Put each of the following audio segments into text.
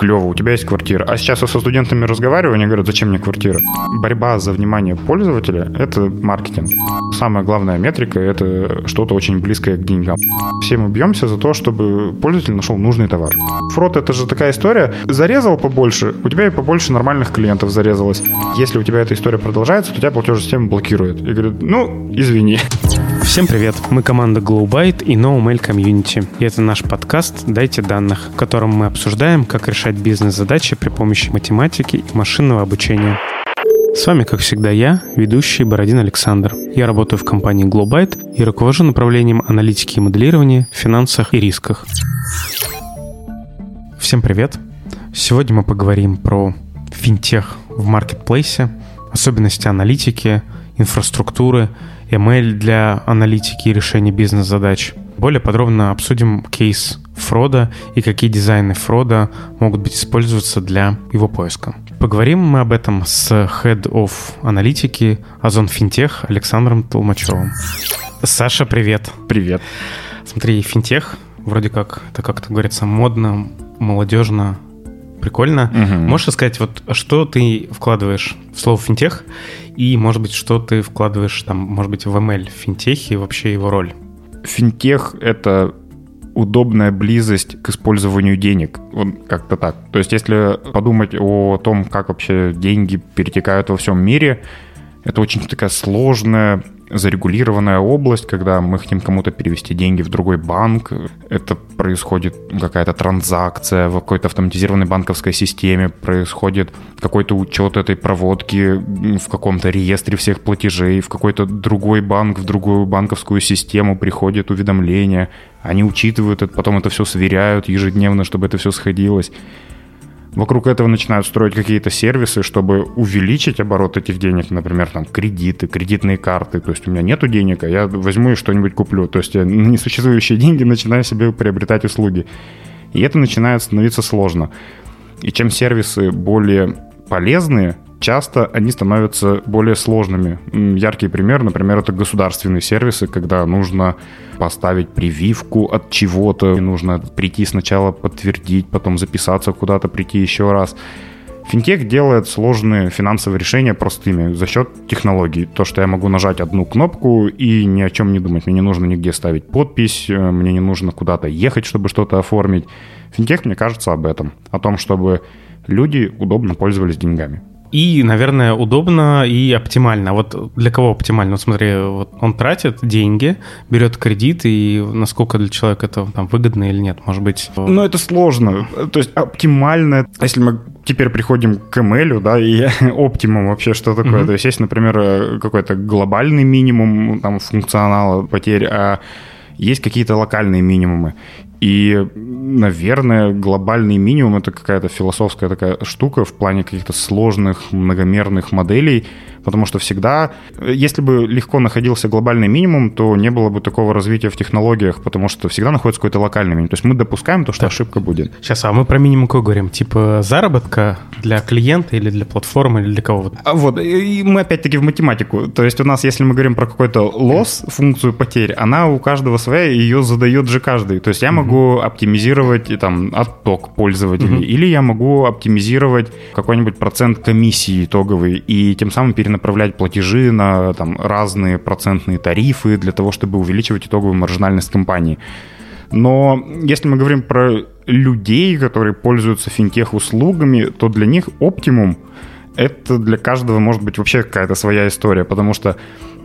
клево, у тебя есть квартира. А сейчас я со студентами разговариваю, они говорят, зачем мне квартира? Борьба за внимание пользователя — это маркетинг. Самая главная метрика — это что-то очень близкое к деньгам. Все мы бьемся за то, чтобы пользователь нашел нужный товар. Фрод — это же такая история. Зарезал побольше, у тебя и побольше нормальных клиентов зарезалось. Если у тебя эта история продолжается, то тебя платежная система блокирует. И говорит, ну, извини. Всем привет! Мы команда GlowByte и NoMail Community. И это наш подкаст «Дайте данных», в котором мы обсуждаем, как решать бизнес-задачи при помощи математики и машинного обучения. С вами, как всегда, я, ведущий Бородин Александр. Я работаю в компании GlowByte и руковожу направлением аналитики и моделирования в финансах и рисках. Всем привет! Сегодня мы поговорим про финтех в маркетплейсе, особенности аналитики, инфраструктуры – ML для аналитики и решения бизнес-задач. Более подробно обсудим кейс фрода и какие дизайны фрода могут быть использоваться для его поиска. Поговорим мы об этом с Head of аналитики Озон Финтех Александром Толмачевым. Саша, привет. Привет. Смотри, финтех, вроде как, это как-то говорится, модно, молодежно, прикольно. Угу. Можешь сказать, вот что ты вкладываешь в слово финтех, и, может быть, что ты вкладываешь там, может быть, в ML, в финтехе и вообще его роль? Финтех — это удобная близость к использованию денег. Вот как-то так. То есть если подумать о том, как вообще деньги перетекают во всем мире, это очень такая сложная зарегулированная область, когда мы хотим кому-то перевести деньги в другой банк. Это происходит какая-то транзакция в какой-то автоматизированной банковской системе, происходит какой-то учет этой проводки в каком-то реестре всех платежей, в какой-то другой банк, в другую банковскую систему приходит уведомление. Они учитывают это, потом это все сверяют ежедневно, чтобы это все сходилось. Вокруг этого начинают строить какие-то сервисы, чтобы увеличить оборот этих денег, например, там кредиты, кредитные карты. То есть у меня нету денег, а я возьму и что-нибудь куплю. То есть я на несуществующие деньги начинаю себе приобретать услуги. И это начинает становиться сложно. И чем сервисы более полезные, часто они становятся более сложными. Яркий пример, например, это государственные сервисы, когда нужно поставить прививку от чего-то, нужно прийти сначала подтвердить, потом записаться куда-то, прийти еще раз. Финтех делает сложные финансовые решения простыми за счет технологий. То, что я могу нажать одну кнопку и ни о чем не думать. Мне не нужно нигде ставить подпись, э, мне не нужно куда-то ехать, чтобы что-то оформить. Финтех, мне кажется, об этом. О том, чтобы люди удобно пользовались деньгами. И, наверное, удобно и оптимально. Вот для кого оптимально? Вот смотри, вот он тратит деньги, берет кредит, и насколько для человека это там выгодно или нет, может быть? Ну, это сложно. То есть оптимально, если мы теперь приходим к ML, да, и оптимум вообще что такое? Mm-hmm. То есть есть, например, какой-то глобальный минимум там функционала потерь, а есть какие-то локальные минимумы. И, наверное, глобальный минимум это какая-то философская такая штука в плане каких-то сложных многомерных моделей, потому что всегда, если бы легко находился глобальный минимум, то не было бы такого развития в технологиях, потому что всегда находится какой-то локальный минимум. То есть мы допускаем то, что так. ошибка будет. Сейчас, а мы про минимум какой говорим? Типа заработка для клиента или для платформы или для кого? А вот, и мы опять-таки в математику. То есть у нас, если мы говорим про какой-то лосс, функцию потерь, она у каждого своя, ее задает же каждый. То есть я могу оптимизировать там отток пользователей, угу. или я могу оптимизировать какой-нибудь процент комиссии итоговый и тем самым переносить перенаправлять платежи на там, разные процентные тарифы для того, чтобы увеличивать итоговую маржинальность компании. Но если мы говорим про людей, которые пользуются финтех-услугами, то для них оптимум — это для каждого может быть вообще какая-то своя история, потому что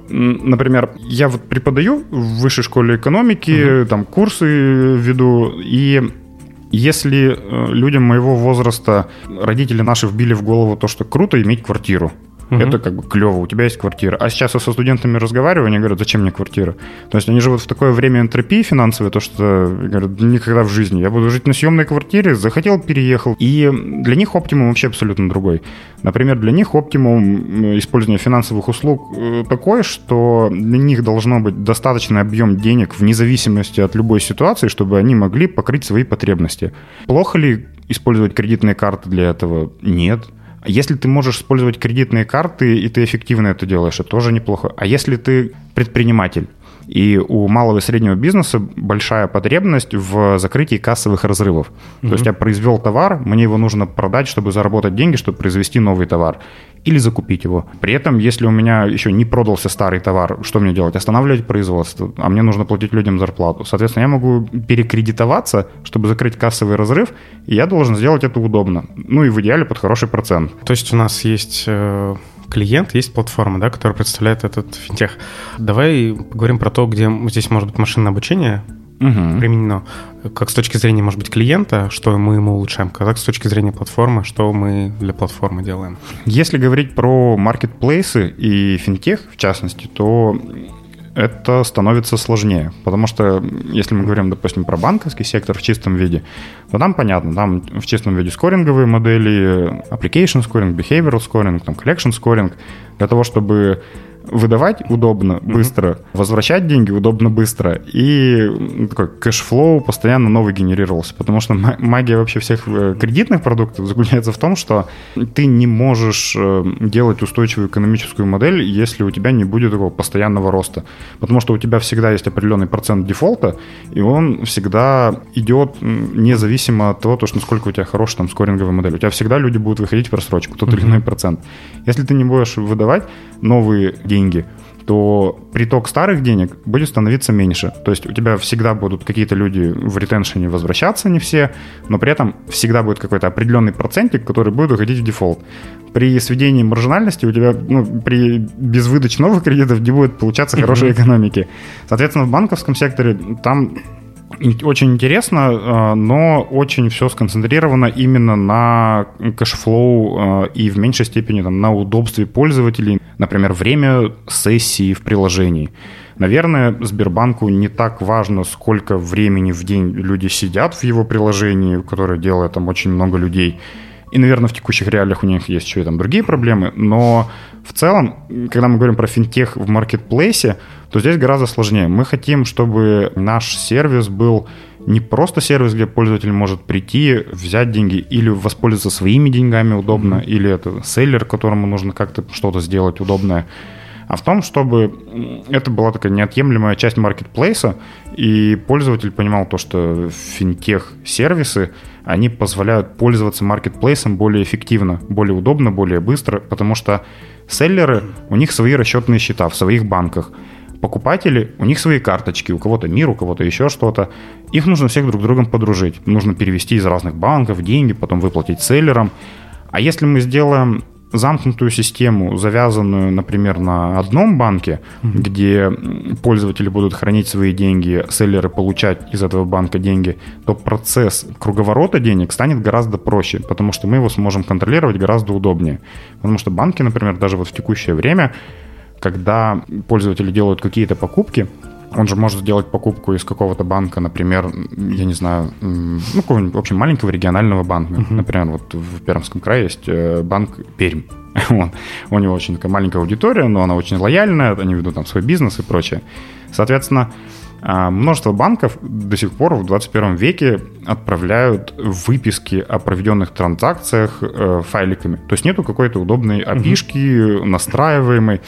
Например, я вот преподаю в высшей школе экономики, угу. там курсы веду, и если э, людям моего возраста родители наши вбили в голову то, что круто иметь квартиру, Угу. Это как бы клево, у тебя есть квартира. А сейчас я со студентами разговариваю, они говорят, зачем мне квартира? То есть они живут в такое время энтропии финансовой, то что говорят, никогда в жизни. Я буду жить на съемной квартире, захотел, переехал. И для них оптимум вообще абсолютно другой. Например, для них оптимум использования финансовых услуг э, такой, что для них должно быть достаточный объем денег вне зависимости от любой ситуации, чтобы они могли покрыть свои потребности. Плохо ли использовать кредитные карты для этого? Нет. Если ты можешь использовать кредитные карты, и ты эффективно это делаешь, это тоже неплохо. А если ты предприниматель, И у малого и среднего бизнеса большая потребность в закрытии кассовых разрывов. Mm-hmm. То есть я произвел товар, мне его нужно продать, чтобы заработать деньги, чтобы произвести новый товар или закупить его. При этом, если у меня еще не продался старый товар, что мне делать? Останавливать производство, а мне нужно платить людям зарплату. Соответственно, я могу перекредитоваться, чтобы закрыть кассовый разрыв, и я должен сделать это удобно. Ну и в идеале под хороший процент. То есть у нас есть э, клиент, есть платформа, да, которая представляет этот финтех. Давай поговорим про то, где здесь может быть машинное обучение угу. применено. Как с точки зрения, может быть, клиента, что мы ему улучшаем, как с точки зрения платформы, что мы для платформы делаем. Если говорить про маркетплейсы и финтех, в частности, то это становится сложнее. Потому что если мы говорим, допустим, про банковский сектор в чистом виде, то там понятно, там в чистом виде скоринговые модели, application scoring, behavioral scoring, там collection scoring, для того, чтобы выдавать удобно, быстро, mm-hmm. возвращать деньги удобно, быстро, и такой cash flow постоянно новый генерировался, потому что магия вообще всех э, кредитных продуктов заключается в том, что ты не можешь э, делать устойчивую экономическую модель, если у тебя не будет такого постоянного роста, потому что у тебя всегда есть определенный процент дефолта, и он всегда идет независимо от того, то, что насколько у тебя хорошая там скоринговая модель. У тебя всегда люди будут выходить в просрочку, тот mm-hmm. или иной процент. Если ты не будешь выдавать новые деньги, деньги, то приток старых денег будет становиться меньше. То есть у тебя всегда будут какие-то люди в ретеншене возвращаться, не все, но при этом всегда будет какой-то определенный процентик, который будет уходить в дефолт. При сведении маржинальности у тебя ну, при, без выдачи новых кредитов не будет получаться хорошей экономики. Соответственно, в банковском секторе там очень интересно, э, но очень все сконцентрировано именно на cash flow э, и в меньшей степени там, на удобстве пользователей. Например, время сессии в приложении. Наверное, Сбербанку не так важно, сколько времени в день люди сидят в его приложении, которое делает там очень много людей. И, наверное, в текущих реалиях у них есть еще и там другие проблемы. Но в целом, когда мы говорим про финтех в маркетплейсе, то здесь гораздо сложнее. Мы хотим, чтобы наш сервис был не просто сервис, где пользователь может прийти, взять деньги или воспользоваться своими деньгами удобно, mm-hmm. или это селлер, которому нужно как-то что-то сделать удобное, а в том, чтобы это была такая неотъемлемая часть маркетплейса, и пользователь понимал то, что финтех-сервисы, они позволяют пользоваться маркетплейсом более эффективно, более удобно, более быстро, потому что селлеры, у них свои расчетные счета в своих банках, покупатели, у них свои карточки, у кого-то мир, у кого-то еще что-то. Их нужно всех друг с другом подружить. Нужно перевести из разных банков деньги, потом выплатить селлерам. А если мы сделаем замкнутую систему, завязанную, например, на одном банке, mm-hmm. где пользователи будут хранить свои деньги, селлеры получать из этого банка деньги, то процесс круговорота денег станет гораздо проще, потому что мы его сможем контролировать гораздо удобнее. Потому что банки, например, даже вот в текущее время, когда пользователи делают какие-то покупки, он же может сделать покупку из какого-то банка, например, я не знаю, ну, какого-нибудь, в общем, маленького регионального банка. Uh-huh. Например, вот в Пермском крае есть э, банк Пермь. вот. У него очень такая маленькая аудитория, но она очень лояльная, они ведут там свой бизнес и прочее. Соответственно, а, множество банков до сих пор в 21 веке отправляют выписки о проведенных транзакциях э, файликами. То есть нету какой-то удобной опишки, настраиваемой.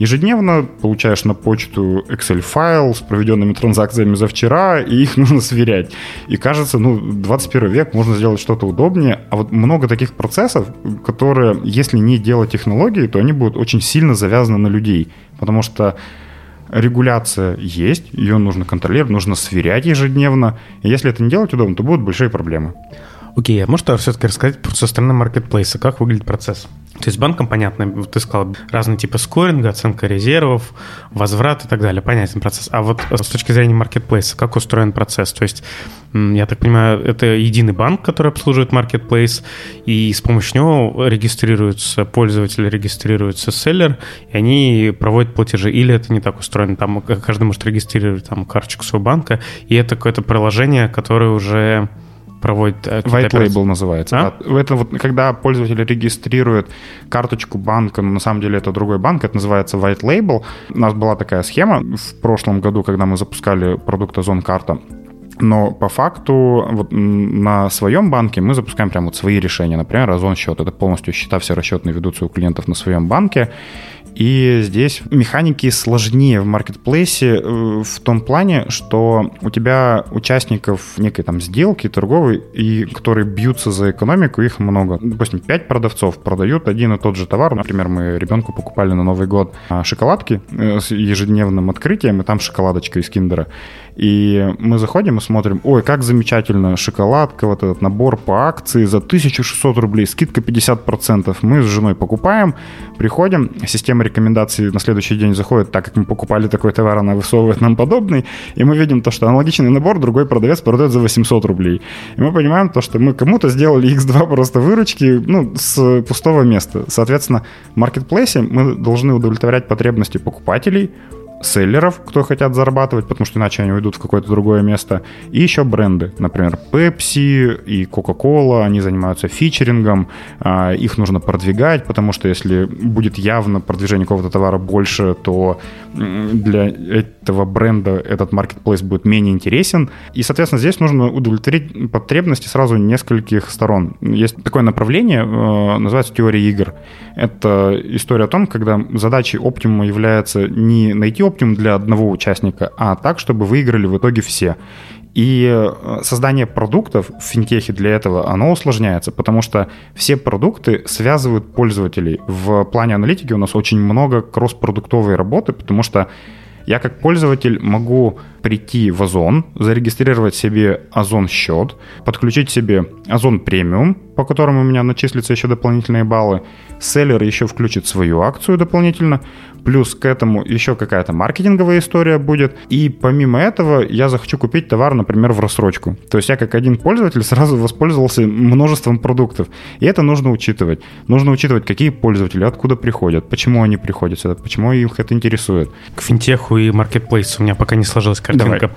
Ежедневно получаешь на почту Excel-файл с проведенными транзакциями за вчера, и их нужно сверять. И кажется, ну, 21 век, можно сделать что-то удобнее. А вот много таких процессов, которые, если не делать технологии, то они будут очень сильно завязаны на людей. Потому что регуляция есть, ее нужно контролировать, нужно сверять ежедневно. И если это не делать удобно, то будут большие проблемы. Окей, а можешь все-таки рассказать со стороны маркетплейса, как выглядит процесс? То есть банкам понятно, вот ты сказал, разные типы скоринга, оценка резервов, возврат и так далее. Понятен процесс. А вот с точки зрения маркетплейса, как устроен процесс? То есть, я так понимаю, это единый банк, который обслуживает маркетплейс, и с помощью него регистрируется пользователь, регистрируется селлер, и они проводят платежи. Или это не так устроено? Там каждый может регистрировать там карточку своего банка, и это какое-то приложение, которое уже проводит... Э, White Label называется. А? Это вот когда пользователь регистрирует карточку банка, но на самом деле это другой банк, это называется White Label. У нас была такая схема в прошлом году, когда мы запускали продукт Озон Карта. Но по факту вот на своем банке мы запускаем прям вот свои решения. Например, Озон счет. Это полностью счета все расчетные ведутся у клиентов на своем банке. И здесь механики сложнее в маркетплейсе э, в том плане, что у тебя участников некой там сделки торговой, и которые бьются за экономику, их много. Допустим, 5 продавцов продают один и тот же товар. Например, мы ребенку покупали на Новый год а, шоколадки э, с ежедневным открытием, и там шоколадочка из киндера. И мы заходим и смотрим, ой, как замечательно, шоколадка, вот этот набор по акции за 1600 рублей, скидка 50%. Мы с женой покупаем, приходим, система рекомендаций на следующий день заходит, так как мы покупали такой товар, она высовывает нам подобный, и мы видим то, что аналогичный набор другой продавец продает за 800 рублей. И мы понимаем то, что мы кому-то сделали X2 просто выручки, ну, с пустого места. Соответственно, в маркетплейсе мы должны удовлетворять потребности покупателей, селлеров, кто хотят зарабатывать, потому что иначе они уйдут в какое-то другое место, и еще бренды, например, Pepsi и Coca-Cola, они занимаются фичерингом, а, их нужно продвигать, потому что если будет явно продвижение какого-то товара больше, то для этого бренда этот маркетплейс будет менее интересен, и, соответственно, здесь нужно удовлетворить потребности сразу нескольких сторон. Есть такое направление, э, называется теория игр. Это история о том, когда задачей оптимума является не найти оптимум для одного участника, а так, чтобы выиграли в итоге все. И э, создание продуктов в финтехе для этого, оно усложняется, потому что все продукты связывают пользователей. В плане аналитики у нас очень много кросс-продуктовой работы, потому что я как пользователь могу прийти в Озон, зарегистрировать себе Озон счет, подключить себе Озон премиум, по которому у меня начислятся еще дополнительные баллы. Селлер еще включит свою акцию дополнительно, плюс к этому еще какая-то маркетинговая история будет. И помимо этого я захочу купить товар, например, в рассрочку. То есть я как один пользователь сразу воспользовался множеством продуктов. И это нужно учитывать. Нужно учитывать, какие пользователи, откуда приходят, почему они приходят сюда, почему их это интересует. К финтеху и маркетплейсу у меня пока не сложилась картинка. Давай.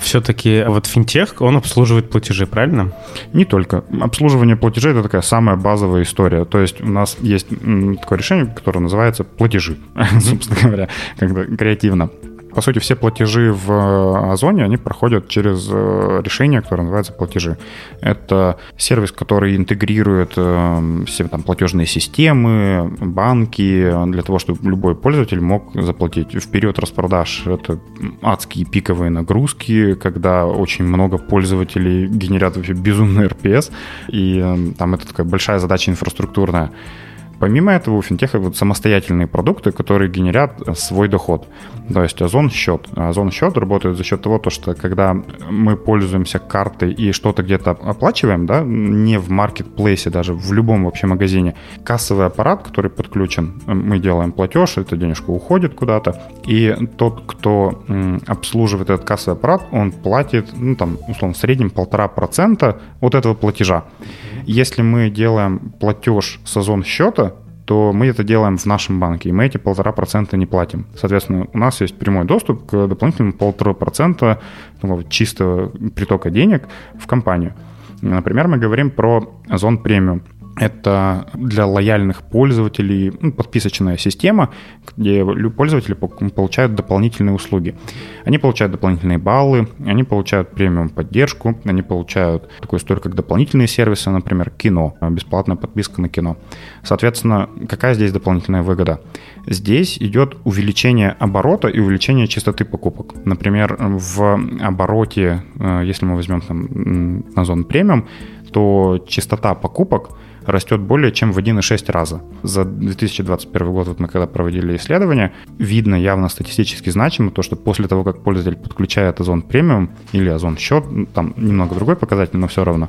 Все-таки вот финтех, он обслуживает платежи, правильно? Не только. Обслуживание платежей — это такая самая базовая история. То есть у нас есть такое решение, которое называется платежи, собственно говоря, когда креативно. По сути, все платежи в э, Озоне, они проходят через э, решение, которое называется платежи. Это сервис, который интегрирует э, все там платежные системы, банки, для того, чтобы любой пользователь мог заплатить. В период распродаж это адские пиковые нагрузки, когда очень много пользователей генерят вообще безумный РПС, и там это такая большая задача инфраструктурная. Помимо этого, у финтеха вот самостоятельные продукты, которые генерят э, свой доход. То есть Озон счет. Озон счет работает за счет того, то, что когда мы пользуемся картой и что-то где-то оплачиваем, да, не в маркетплейсе, даже в любом вообще магазине, кассовый аппарат, который подключен, э, мы делаем платеж, эта денежка уходит куда-то, и тот, кто обслуживает этот кассовый аппарат, он платит, ну, там, условно, в среднем полтора процента от этого платежа. Если мы делаем платеж с озон счета, то мы это делаем в нашем банке, и мы эти полтора процента не платим. Соответственно, у нас есть прямой доступ к дополнительному полтора процента чистого притока денег в компанию. Например, мы говорим про Озон премиум. Это для лояльных пользователей ну, подписочная система, где пользователи получают дополнительные услуги. Они получают дополнительные баллы, они получают премиум поддержку, они получают такую историю, как дополнительные сервисы, например, кино, бесплатная подписка на кино. Соответственно, какая здесь дополнительная выгода? Здесь идет увеличение оборота и увеличение частоты покупок. Например, в обороте, э, если мы возьмем там на зону премиум, то частота покупок – растет более чем в 1,6 раза. За 2021 год, вот мы когда проводили исследование, видно явно статистически значимо то, что после того, как пользователь подключает Озон премиум или Озон счет, там немного другой показатель, но все равно,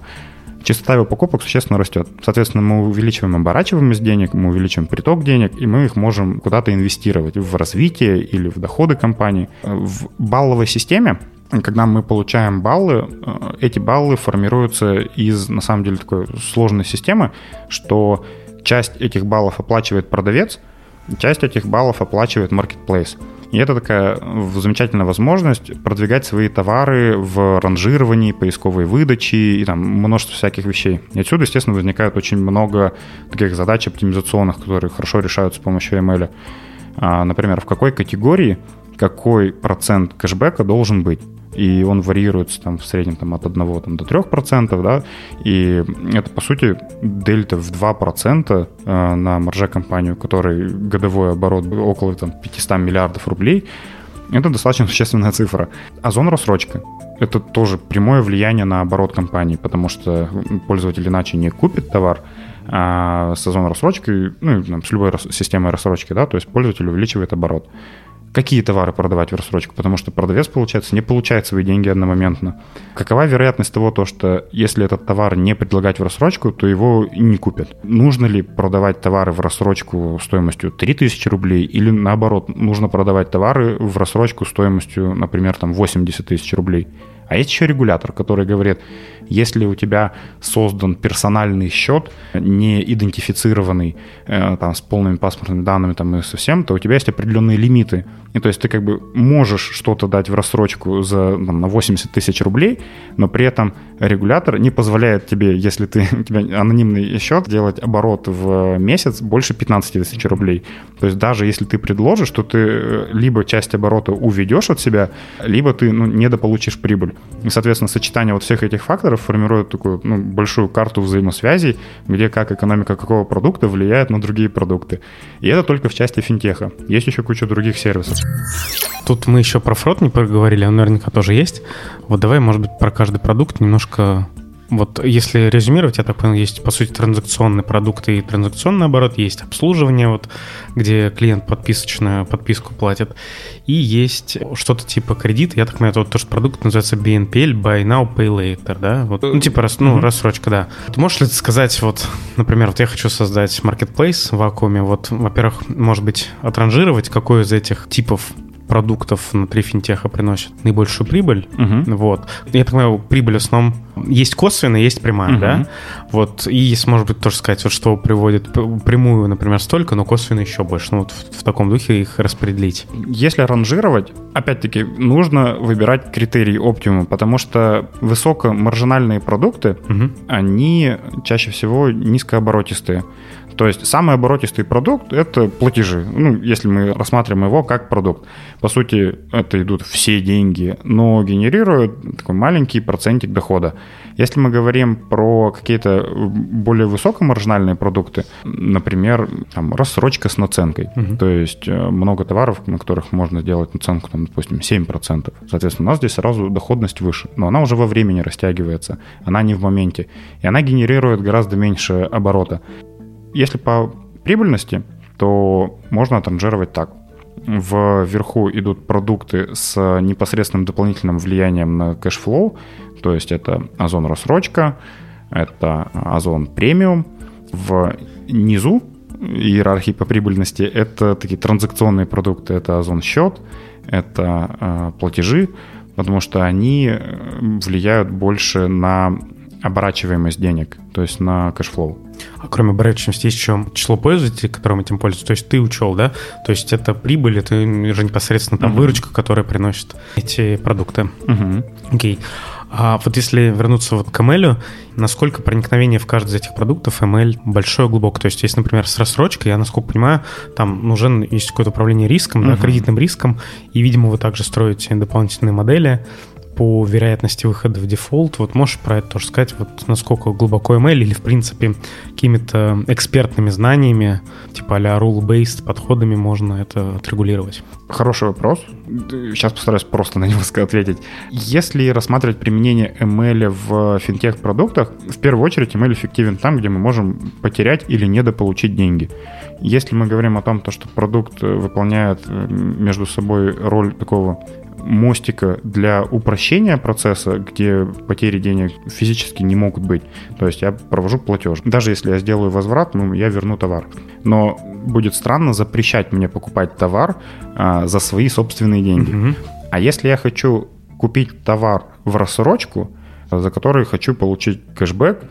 частота его покупок существенно растет. Соответственно, мы увеличиваем оборачиваемость денег, мы увеличиваем приток денег, и мы их можем куда-то инвестировать в развитие или в доходы компании. В балловой системе когда мы получаем баллы, э, эти баллы формируются из, на самом деле, такой сложной системы, что часть этих баллов оплачивает продавец, часть этих баллов оплачивает marketplace. И это такая замечательная возможность продвигать свои товары в ранжировании, поисковой выдачи и там множество всяких вещей. И отсюда, естественно, возникает очень много таких задач оптимизационных, которые хорошо решаются с помощью ML. А, например, в какой категории какой процент кэшбэка должен быть. И он варьируется там в среднем там, от 1 там, до 3%, да, и это, по сути, дельта в 2% э, на марже компании, у которой годовой оборот около там, 500 миллиардов рублей, это достаточно существенная цифра. Озон рассрочка. Это тоже прямое влияние на оборот компании, потому что пользователь иначе не купит товар, а с озон рассрочкой, ну, с любой системой рассрочки, да, то есть пользователь увеличивает оборот какие товары продавать в рассрочку, потому что продавец, получается, не получает свои деньги одномоментно. Какова вероятность того, то, что если этот товар не предлагать в рассрочку, то его не купят? Нужно ли продавать товары в рассрочку стоимостью 3000 рублей или наоборот, нужно продавать товары в рассрочку стоимостью, например, там 80 тысяч рублей? А есть еще регулятор, который говорит, если у тебя создан персональный счет, не идентифицированный э, там, с полными паспортными данными там, и совсем, то у тебя есть определенные лимиты. И то есть ты как бы можешь что-то дать в рассрочку за, там, на 80 тысяч рублей, но при этом регулятор не позволяет тебе, если ты, у тебя анонимный счет, делать оборот в месяц больше 15 тысяч рублей. То есть даже если ты предложишь, то ты э, либо часть оборота уведешь от себя, либо ты ну, недополучишь прибыль. И, соответственно, сочетание вот всех этих факторов формирует такую ну, большую карту взаимосвязей, где как экономика какого продукта влияет на другие продукты. И это только в части финтеха. Есть еще куча других сервисов. Тут мы еще про фрот не поговорили, он наверняка тоже есть. Вот давай, может быть, про каждый продукт немножко вот если резюмировать, я так понял, есть, по сути, транзакционные продукты и транзакционный оборот, есть обслуживание, вот, где клиент подписочную подписку платит, и есть что-то типа кредит, я так понимаю, это вот тоже продукт называется BNPL, Buy Now, Pay Later, да? Вот, ну, типа, рас, ну, mm-hmm. рассрочка, да. Ты можешь ли ты сказать, вот, например, вот я хочу создать marketplace в вакууме, вот, во-первых, может быть, отранжировать, какой из этих типов продуктов внутри финтеха приносит наибольшую прибыль. Угу. Вот. Я понимаю, прибыль в основном есть косвенная, есть прямая, угу. да? Вот. И может быть, тоже сказать, вот что приводит прямую, например, столько, но косвенную еще больше. Ну, вот в, в таком духе их распределить. Если ранжировать, опять-таки, нужно выбирать критерий оптимума, потому что высокомаржинальные продукты, угу. они чаще всего низкооборотистые. То есть самый оборотистый продукт – это платежи. Ну, если мы рассматриваем его как продукт. По сути, это идут все деньги, но генерируют такой маленький процентик дохода. Если мы говорим про какие-то более высокомаржинальные продукты, например, там, рассрочка с наценкой. Угу. То есть э, много товаров, на которых можно делать наценку, там, допустим, 7%. Соответственно, у нас здесь сразу доходность выше, но она уже во времени растягивается, она не в моменте. И она генерирует гораздо меньше оборота. Если по прибыльности, то можно отранжировать так. Вверху идут продукты с непосредственным дополнительным влиянием на cash flow, то есть это Озон рассрочка, это Озон премиум. Внизу иерархии по прибыльности это такие транзакционные продукты, это Озон счет, это э, платежи, потому что они э, влияют больше на оборачиваемость денег, то есть на cash flow. А кроме оборачиваемости есть еще число пользователей, которым этим пользуются. То есть ты учел, да? То есть это прибыль, это же непосредственно там uh-huh. выручка, которая приносит эти продукты. Uh-huh. Окей. А вот если вернуться вот к ML, насколько проникновение в каждый из этих продуктов ML большое, глубокое? То есть, если, например, с рассрочкой, я, насколько понимаю, там нужен есть какое-то управление риском, uh-huh. да, кредитным риском, и, видимо, вы также строите дополнительные модели, по вероятности выхода в дефолт. Вот можешь про это тоже сказать, вот насколько глубоко ML или, в принципе, какими-то экспертными знаниями, типа а-ля rule-based подходами можно это отрегулировать? Хороший вопрос. Сейчас постараюсь просто на него ответить. Если рассматривать применение ML в финтех-продуктах, в первую очередь ML эффективен там, где мы можем потерять или недополучить деньги. Если мы говорим о том, что продукт выполняет э, между собой роль такого мостика для упрощения процесса, где потери денег физически не могут быть. То есть я провожу платеж. Даже если я сделаю возврат, ну, я верну товар. Но будет странно запрещать мне покупать товар а, за свои собственные деньги. Угу. А если я хочу купить товар в рассрочку, за который хочу получить кэшбэк,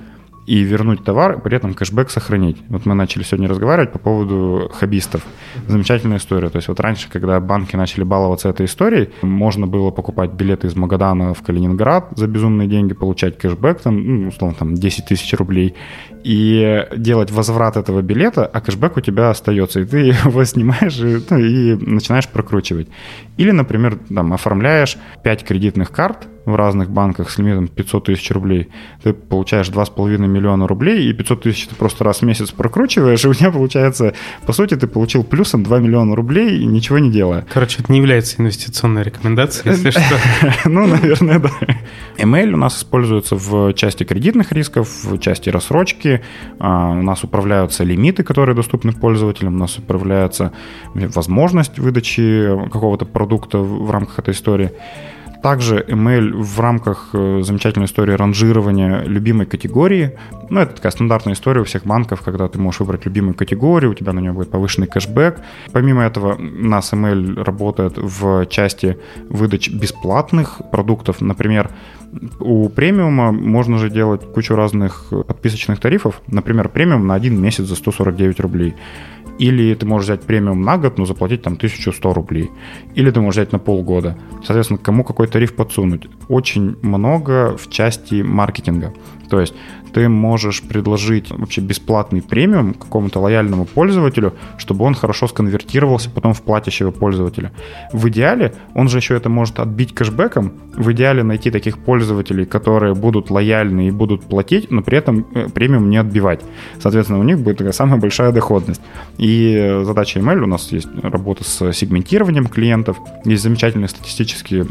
и вернуть товар, при этом кэшбэк сохранить. Вот мы начали сегодня разговаривать по поводу хоббистов. Замечательная история. То есть вот раньше, когда банки начали баловаться этой историей, можно было покупать билеты из Магадана в Калининград за безумные деньги, получать кэшбэк, там, ну, условно, там 10 тысяч рублей, и делать возврат этого билета, а кэшбэк у тебя остается, и ты его снимаешь и, ну, и начинаешь прокручивать. Или, например, там, оформляешь 5 кредитных карт, в разных банках с лимитом 500 тысяч рублей, ты получаешь 2,5 миллиона рублей, и 500 тысяч ты просто раз в месяц прокручиваешь, и у тебя получается, по сути, ты получил плюсом 2 миллиона рублей, ничего не делая. Короче, это не является инвестиционной рекомендацией, если что. Ну, наверное, да. Email у нас используется в части кредитных рисков, в части рассрочки, а, у нас управляются лимиты, которые доступны пользователям, у нас управляется возможность выдачи какого-то продукта в рамках этой истории. Также email в рамках э, замечательной истории ранжирования любимой категории. Ну, это такая стандартная история у всех банков, когда ты можешь выбрать любимую категорию, у тебя на нее будет повышенный кэшбэк. Помимо этого, нас email работает в части выдач бесплатных продуктов. Например, у премиума можно же делать кучу разных подписочных тарифов. Например, премиум на один месяц за 149 рублей. Или ты можешь взять премиум на год, но заплатить там 1100 рублей. Или ты можешь взять на полгода. Соответственно, кому какой тариф подсунуть? Очень много в части маркетинга. То есть ты можешь предложить вообще бесплатный премиум какому-то лояльному пользователю, чтобы он хорошо сконвертировался потом в платящего пользователя. В идеале он же еще это может отбить кэшбэком. В идеале найти таких пользователей, которые будут лояльны и будут платить, но при этом э, премиум не отбивать. Соответственно, у них будет такая самая большая доходность. И задача email у нас есть работа с сегментированием клиентов. Есть замечательные статистические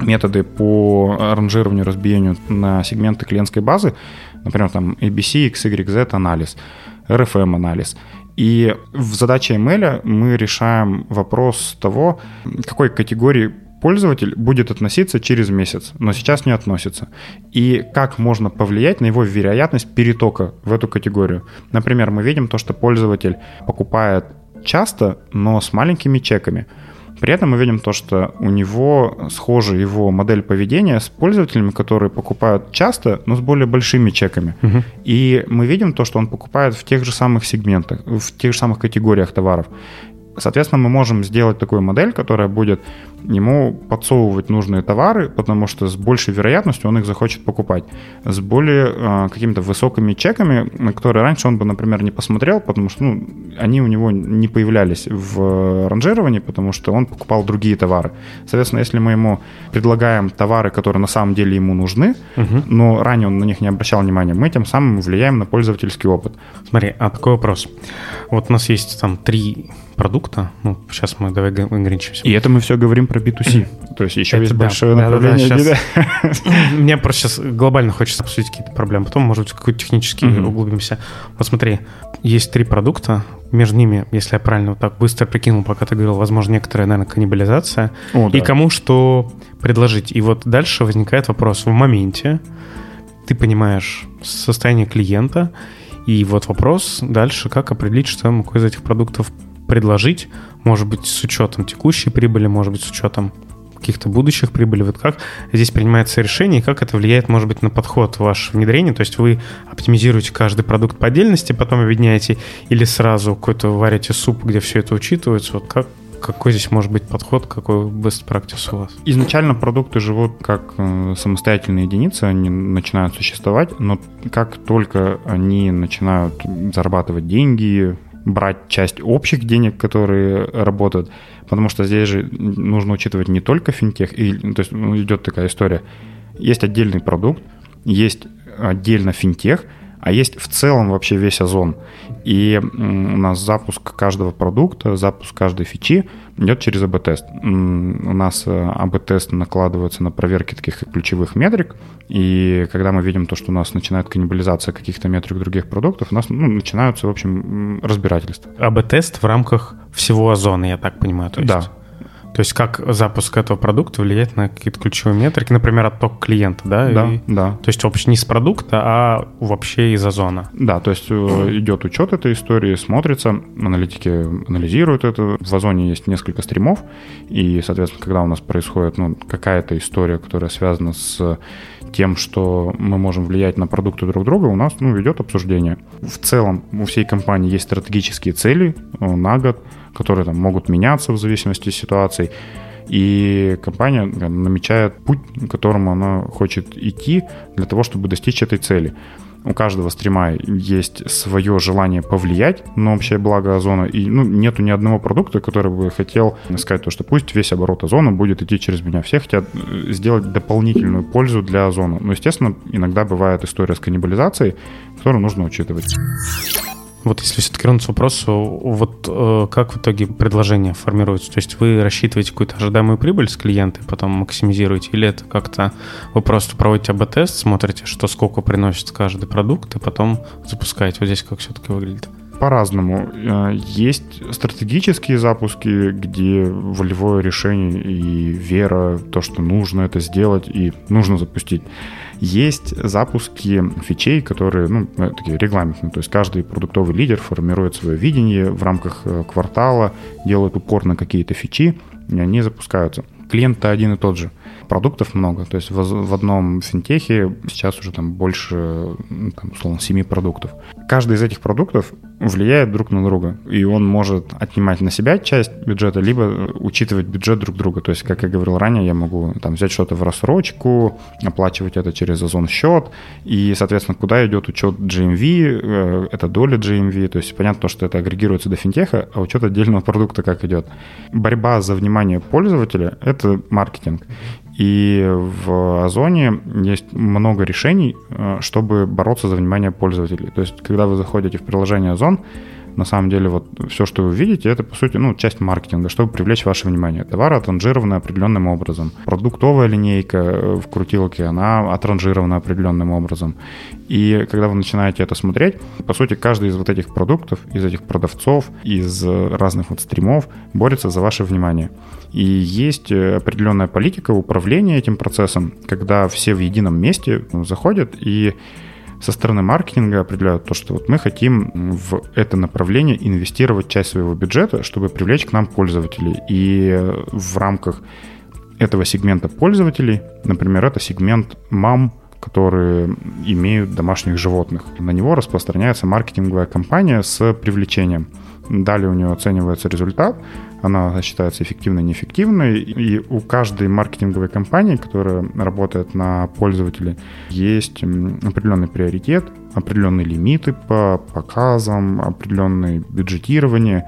методы по ранжированию, разбиению на сегменты клиентской базы, например, там ABC, XYZ анализ, RFM анализ. И в задаче ML мы решаем вопрос того, какой категории пользователь будет относиться через месяц, но сейчас не относится. И как можно повлиять на его вероятность перетока в эту категорию. Например, мы видим то, что пользователь покупает часто, но с маленькими чеками – при этом мы видим то, что у него схожа его модель поведения с пользователями, которые покупают часто, но с более большими чеками. Угу. И мы видим то, что он покупает в тех же самых сегментах, в тех же самых категориях товаров. Соответственно, мы можем сделать такую модель, которая будет ему подсовывать нужные товары, потому что с большей вероятностью он их захочет покупать. С более э, какими-то высокими чеками, на которые раньше он бы, например, не посмотрел, потому что ну, они у него не появлялись в ранжировании, потому что он покупал другие товары. Соответственно, если мы ему предлагаем товары, которые на самом деле ему нужны, угу. но ранее он на них не обращал внимания, мы тем самым влияем на пользовательский опыт. Смотри, а такой вопрос. Вот у нас есть там три продукта. Ну, сейчас мы давай ограничимся. И это мы все говорим про B2C. То есть еще это есть да, большое да, направление. Да, да, сейчас... Мне просто сейчас глобально хочется обсудить какие-то проблемы. Потом, может быть, какой-то технически mm-hmm. углубимся. Вот смотри, есть три продукта. Между ними, если я правильно вот так быстро прикинул, пока ты говорил, возможно, некоторая, наверное, каннибализация. О, да. И кому что предложить. И вот дальше возникает вопрос. В моменте ты понимаешь состояние клиента, и вот вопрос дальше, как определить, что ему какой из этих продуктов предложить, может быть, с учетом текущей прибыли, может быть, с учетом каких-то будущих прибыли. Вот как здесь принимается решение и как это влияет, может быть, на подход ваш внедрения? То есть вы оптимизируете каждый продукт по отдельности, потом объединяете или сразу какой-то варите суп, где все это учитывается? Вот как, какой здесь может быть подход, какой best practice у вас? Изначально продукты живут как э, самостоятельные единицы, они начинают существовать, но как только они начинают зарабатывать деньги, брать часть общих денег, которые работают, потому что здесь же нужно учитывать не только финтех, и, то есть ну, идет такая история. Есть отдельный продукт, есть отдельно финтех, а есть в целом вообще весь озон. И у нас запуск каждого продукта, запуск каждой фичи идет через АБ-тест. У нас э, АБ-тест накладывается на проверки таких ключевых метрик, и когда мы видим то, что у нас начинает каннибализация каких-то метрик других продуктов, у нас ну, начинаются, в общем, разбирательства. АБ-тест в рамках всего озона, я так понимаю. То есть... Да, то есть как запуск этого продукта влияет на какие-то ключевые метрики, например, отток клиента, да? Да, и, да. То есть вообще не с продукта, а вообще из озона. Да, то есть э, идет учет этой истории, смотрится, аналитики анализируют это. В озоне есть несколько стримов, и, соответственно, когда у нас происходит ну, какая-то история, которая связана с тем, что мы можем влиять на продукты друг друга, у нас ну, идет обсуждение. В целом у всей компании есть стратегические цели э, на год, которые там, могут меняться в зависимости от ситуации. И компания намечает путь, к которому она хочет идти для того, чтобы достичь этой цели у каждого стрима есть свое желание повлиять на общее благо Озона, и ну, нету ни одного продукта, который бы хотел сказать то, что пусть весь оборот Озона будет идти через меня. Все хотят э, сделать дополнительную пользу для Озона. Но, естественно, иногда бывает история с каннибализацией, которую нужно учитывать. Вот если все-таки вернуться к вопросу, вот э, как в итоге предложение формируется? То есть вы рассчитываете какую-то ожидаемую прибыль с клиента потом максимизируете, или это как-то вы просто проводите АБ-тест, смотрите, что сколько приносит каждый продукт, и потом запускаете? Вот здесь как все-таки выглядит? По-разному. Э, есть стратегические запуски, где волевое решение и вера, то, что нужно это сделать и нужно запустить. Есть запуски фичей, которые, ну, э, такие регламентные, то есть каждый продуктовый лидер формирует свое видение в рамках э, квартала, делает упор на какие-то фичи, и они запускаются. Клиент-то один и тот же. Продуктов много. То есть в, в одном финтехе сейчас уже там больше, ну, там, условно, 7 продуктов. Каждый из этих продуктов влияет друг на друга. И он может отнимать на себя часть бюджета, либо учитывать бюджет друг друга. То есть, как я говорил ранее, я могу там, взять что-то в рассрочку, оплачивать это через Озон счет. И, соответственно, куда идет учет GMV, э, это доля GMV. То есть, понятно, что это агрегируется до финтеха, а учет отдельного продукта как идет. Борьба за внимание пользователя — это маркетинг. И в Озоне есть много решений, э, чтобы бороться за внимание пользователей. То есть, когда вы заходите в приложение Озон, на самом деле вот все, что вы видите, это, по сути, ну, часть маркетинга, чтобы привлечь ваше внимание. Товары отранжированы определенным образом. Продуктовая линейка э, в крутилке, она отранжирована определенным образом. И когда вы начинаете это смотреть, по сути, каждый из вот этих продуктов, из этих продавцов, из разных вот стримов борется за ваше внимание. И есть э, определенная политика управления этим процессом, когда все в едином месте ну, заходят и со стороны маркетинга определяют то, что вот мы хотим в это направление инвестировать часть своего бюджета, чтобы привлечь к нам пользователей. И в рамках этого сегмента пользователей, например, это сегмент мам, которые имеют домашних животных. На него распространяется маркетинговая кампания с привлечением. Далее у нее оценивается результат, она считается эффективной, неэффективной, и у каждой маркетинговой компании, которая работает на пользователей, есть определенный приоритет, определенные лимиты по показам, определенное бюджетирование,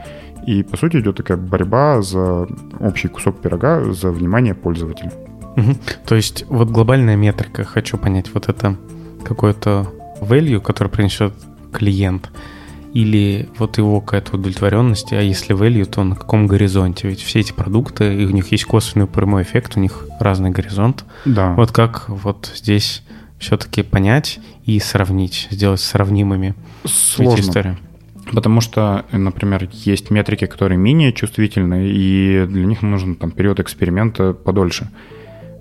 и, по сути, идет такая борьба за общий кусок пирога, за внимание пользователя. Угу. То есть вот глобальная метрика, хочу понять, вот это какое-то value, который принесет клиент – или вот его какая-то удовлетворенность, а если value, то на каком горизонте? Ведь все эти продукты, у них есть косвенный прямой эффект, у них разный горизонт. Да. Вот как вот здесь все-таки понять и сравнить, сделать сравнимыми Сложно. эти истории? Потому что, например, есть метрики, которые менее чувствительны, и для них нужен там период эксперимента подольше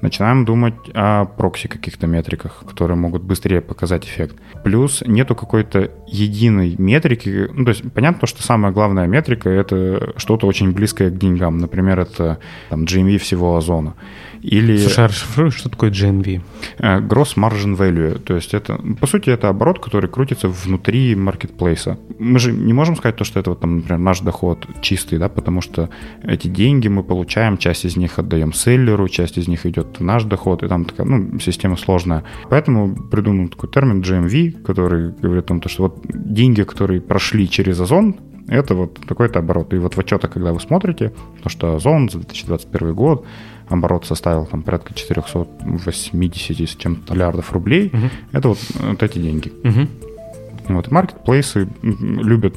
начинаем думать о прокси каких-то метриках, которые могут быстрее показать эффект. Плюс нету какой-то единой метрики. Ну, то есть понятно, что самая главная метрика — это что-то очень близкое к деньгам. Например, это там, GMV всего озона. Или... Слушай, а расшифруй, что такое GMV? Э, gross Margin Value. То есть это, по сути, это оборот, который крутится внутри маркетплейса. Мы же не можем сказать то, что это, вот, там, например, наш доход чистый, да, потому что эти деньги мы получаем, часть из них отдаем селлеру, часть из них идет в наш доход, и там такая, ну, система сложная. Поэтому придумал такой термин GMV, который говорит о том, что вот деньги, которые прошли через Озон, это вот такой-то оборот. И вот в отчетах, когда вы смотрите, то, что Озон за 2021 год оборот составил там порядка 480 с чем-то миллиардов рублей. Угу. Это вот, вот эти деньги. Угу. Вот, маркетплейсы любят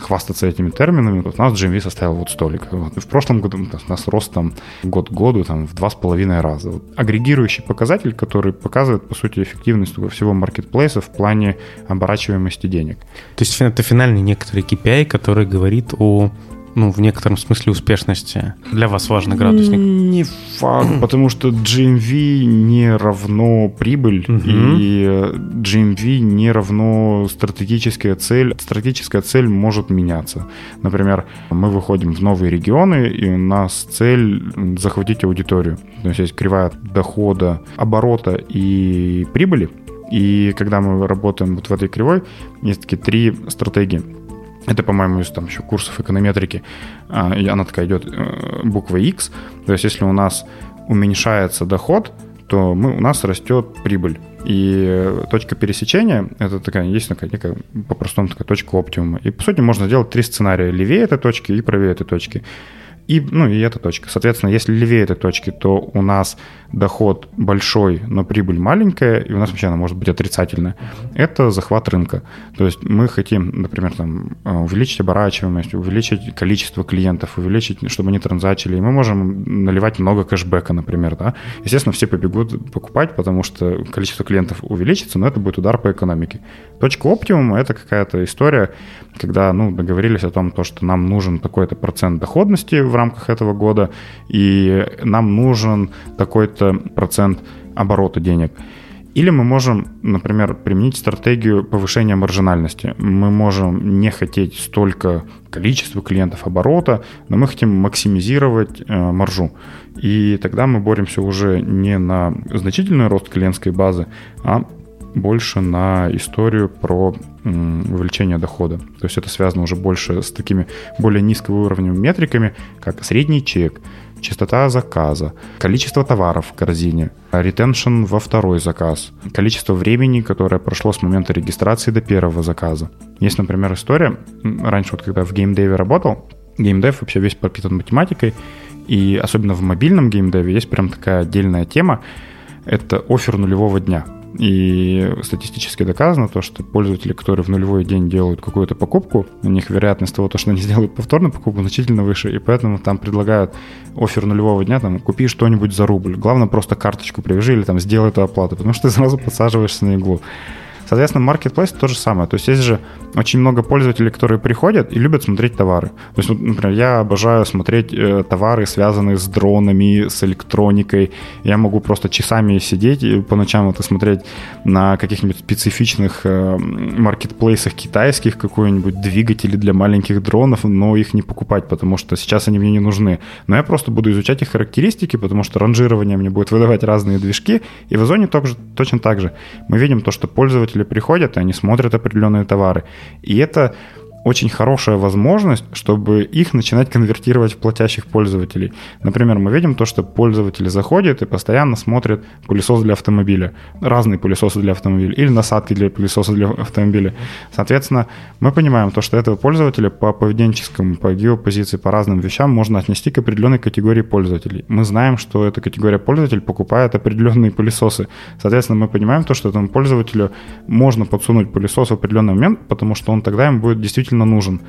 хвастаться этими терминами. Вот у нас GMV составил вот столик. Вот. В прошлом году у нас рост там год к году там, в два с половиной раза. Вот. Агрегирующий показатель, который показывает, по сути, эффективность всего маркетплейса в плане оборачиваемости денег. То есть это финальный некоторый KPI, который говорит о ну, в некотором смысле успешности? Для вас важный градусник? Не факт, потому что GMV не равно прибыль, и GMV не равно стратегическая цель. Стратегическая цель может меняться. Например, мы выходим в новые регионы, и у нас цель захватить аудиторию. То есть есть кривая дохода, оборота и прибыли. И когда мы работаем вот в этой кривой, есть такие три стратегии. Это, по-моему, из там еще курсов эконометрики. А, и она такая идет э, буква X. То есть если у нас уменьшается доход, то мы, у нас растет прибыль. И точка пересечения — это такая, есть такая некая, по-простому такая точка оптимума. И, по сути, можно сделать три сценария. Левее этой точки и правее этой точки. И, ну, и эта точка. Соответственно, если левее этой точки, то у нас доход большой, но прибыль маленькая, и у нас вообще она может быть отрицательная. Это захват рынка. То есть мы хотим, например, там, э, увеличить оборачиваемость, увеличить количество клиентов, увеличить, чтобы они транзачили. И мы можем наливать много кэшбэка, например. Да? Естественно, все побегут покупать, потому что количество клиентов увеличится, но это будет удар по экономике. Точка оптимума — это какая-то история, когда ну, договорились о том, то, что нам нужен такой-то процент доходности в рамках этого года, и нам нужен такой-то процент оборота денег. Или мы можем, например, применить стратегию повышения маржинальности. Мы можем не хотеть столько количества клиентов оборота, но мы хотим максимизировать э, маржу. И тогда мы боремся уже не на значительный рост клиентской базы, а больше на историю про увеличение дохода. То есть это связано уже больше с такими более низкого уровня метриками, как средний чек, частота заказа, количество товаров в корзине, ретеншн во второй заказ, количество времени, которое прошло с момента регистрации до первого заказа. Есть, например, история, раньше вот когда в геймдеве работал, геймдев вообще весь пропитан математикой, и особенно в мобильном геймдеве есть прям такая отдельная тема, это офер нулевого дня – и статистически доказано то, что пользователи, которые в нулевой день делают какую-то покупку, у них вероятность того, что они сделают повторную покупку, значительно выше. И поэтому там предлагают офер нулевого дня, там, купи что-нибудь за рубль. Главное, просто карточку привяжи или там сделай эту оплату, потому что ты сразу подсаживаешься на иглу. Соответственно, Marketplace то же самое. То есть есть же очень много пользователей, которые приходят и любят смотреть товары. То есть, например, я обожаю смотреть э, товары, связанные с дронами, с электроникой. Я могу просто часами сидеть и по ночам это смотреть на каких-нибудь специфичных э, маркетплейсах китайских, какой-нибудь двигатели для маленьких дронов, но их не покупать, потому что сейчас они мне не нужны. Но я просто буду изучать их характеристики, потому что ранжирование мне будет выдавать разные движки. И в Озоне точно так же. Мы видим то, что пользователи приходят, и они смотрят определенные товары. И это очень хорошая возможность, чтобы их начинать конвертировать в платящих пользователей. Например, мы видим то, что пользователи заходят и постоянно смотрят пылесос для автомобиля, разные пылесосы для автомобиля или насадки для пылесоса для автомобиля. Соответственно, мы понимаем то, что этого пользователя по поведенческому, по геопозиции, по разным вещам можно отнести к определенной категории пользователей. Мы знаем, что эта категория пользователей покупает определенные пылесосы. Соответственно, мы понимаем то, что этому пользователю можно подсунуть пылесос в определенный момент, потому что он тогда им будет действительно действительно нужен.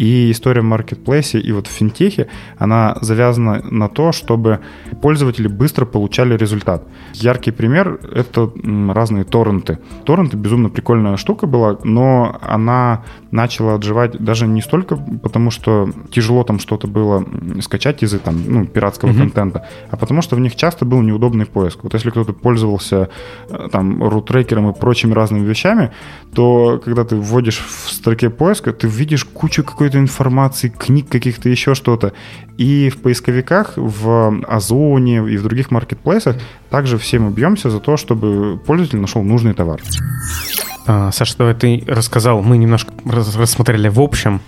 И история в маркетплейсе и вот в финтехе, она завязана на то, чтобы пользователи быстро получали результат. Яркий пример — это разные торренты. Торренты — безумно прикольная штука была, но она начала отживать даже не столько потому, что тяжело там что-то было скачать из там, ну, пиратского mm-hmm. контента, а потому что в них часто был неудобный поиск. Вот если кто-то пользовался э, там рутрекером и прочими разными вещами, то когда ты вводишь в строке поиска, ты видишь кучу какой-то информации, книг каких-то, еще что-то. И в поисковиках, в Озоне и в других маркетплейсах также все мы бьемся за то, чтобы пользователь нашел нужный товар. А, Саша, давай ты рассказал, мы немножко рассмотрели в общем.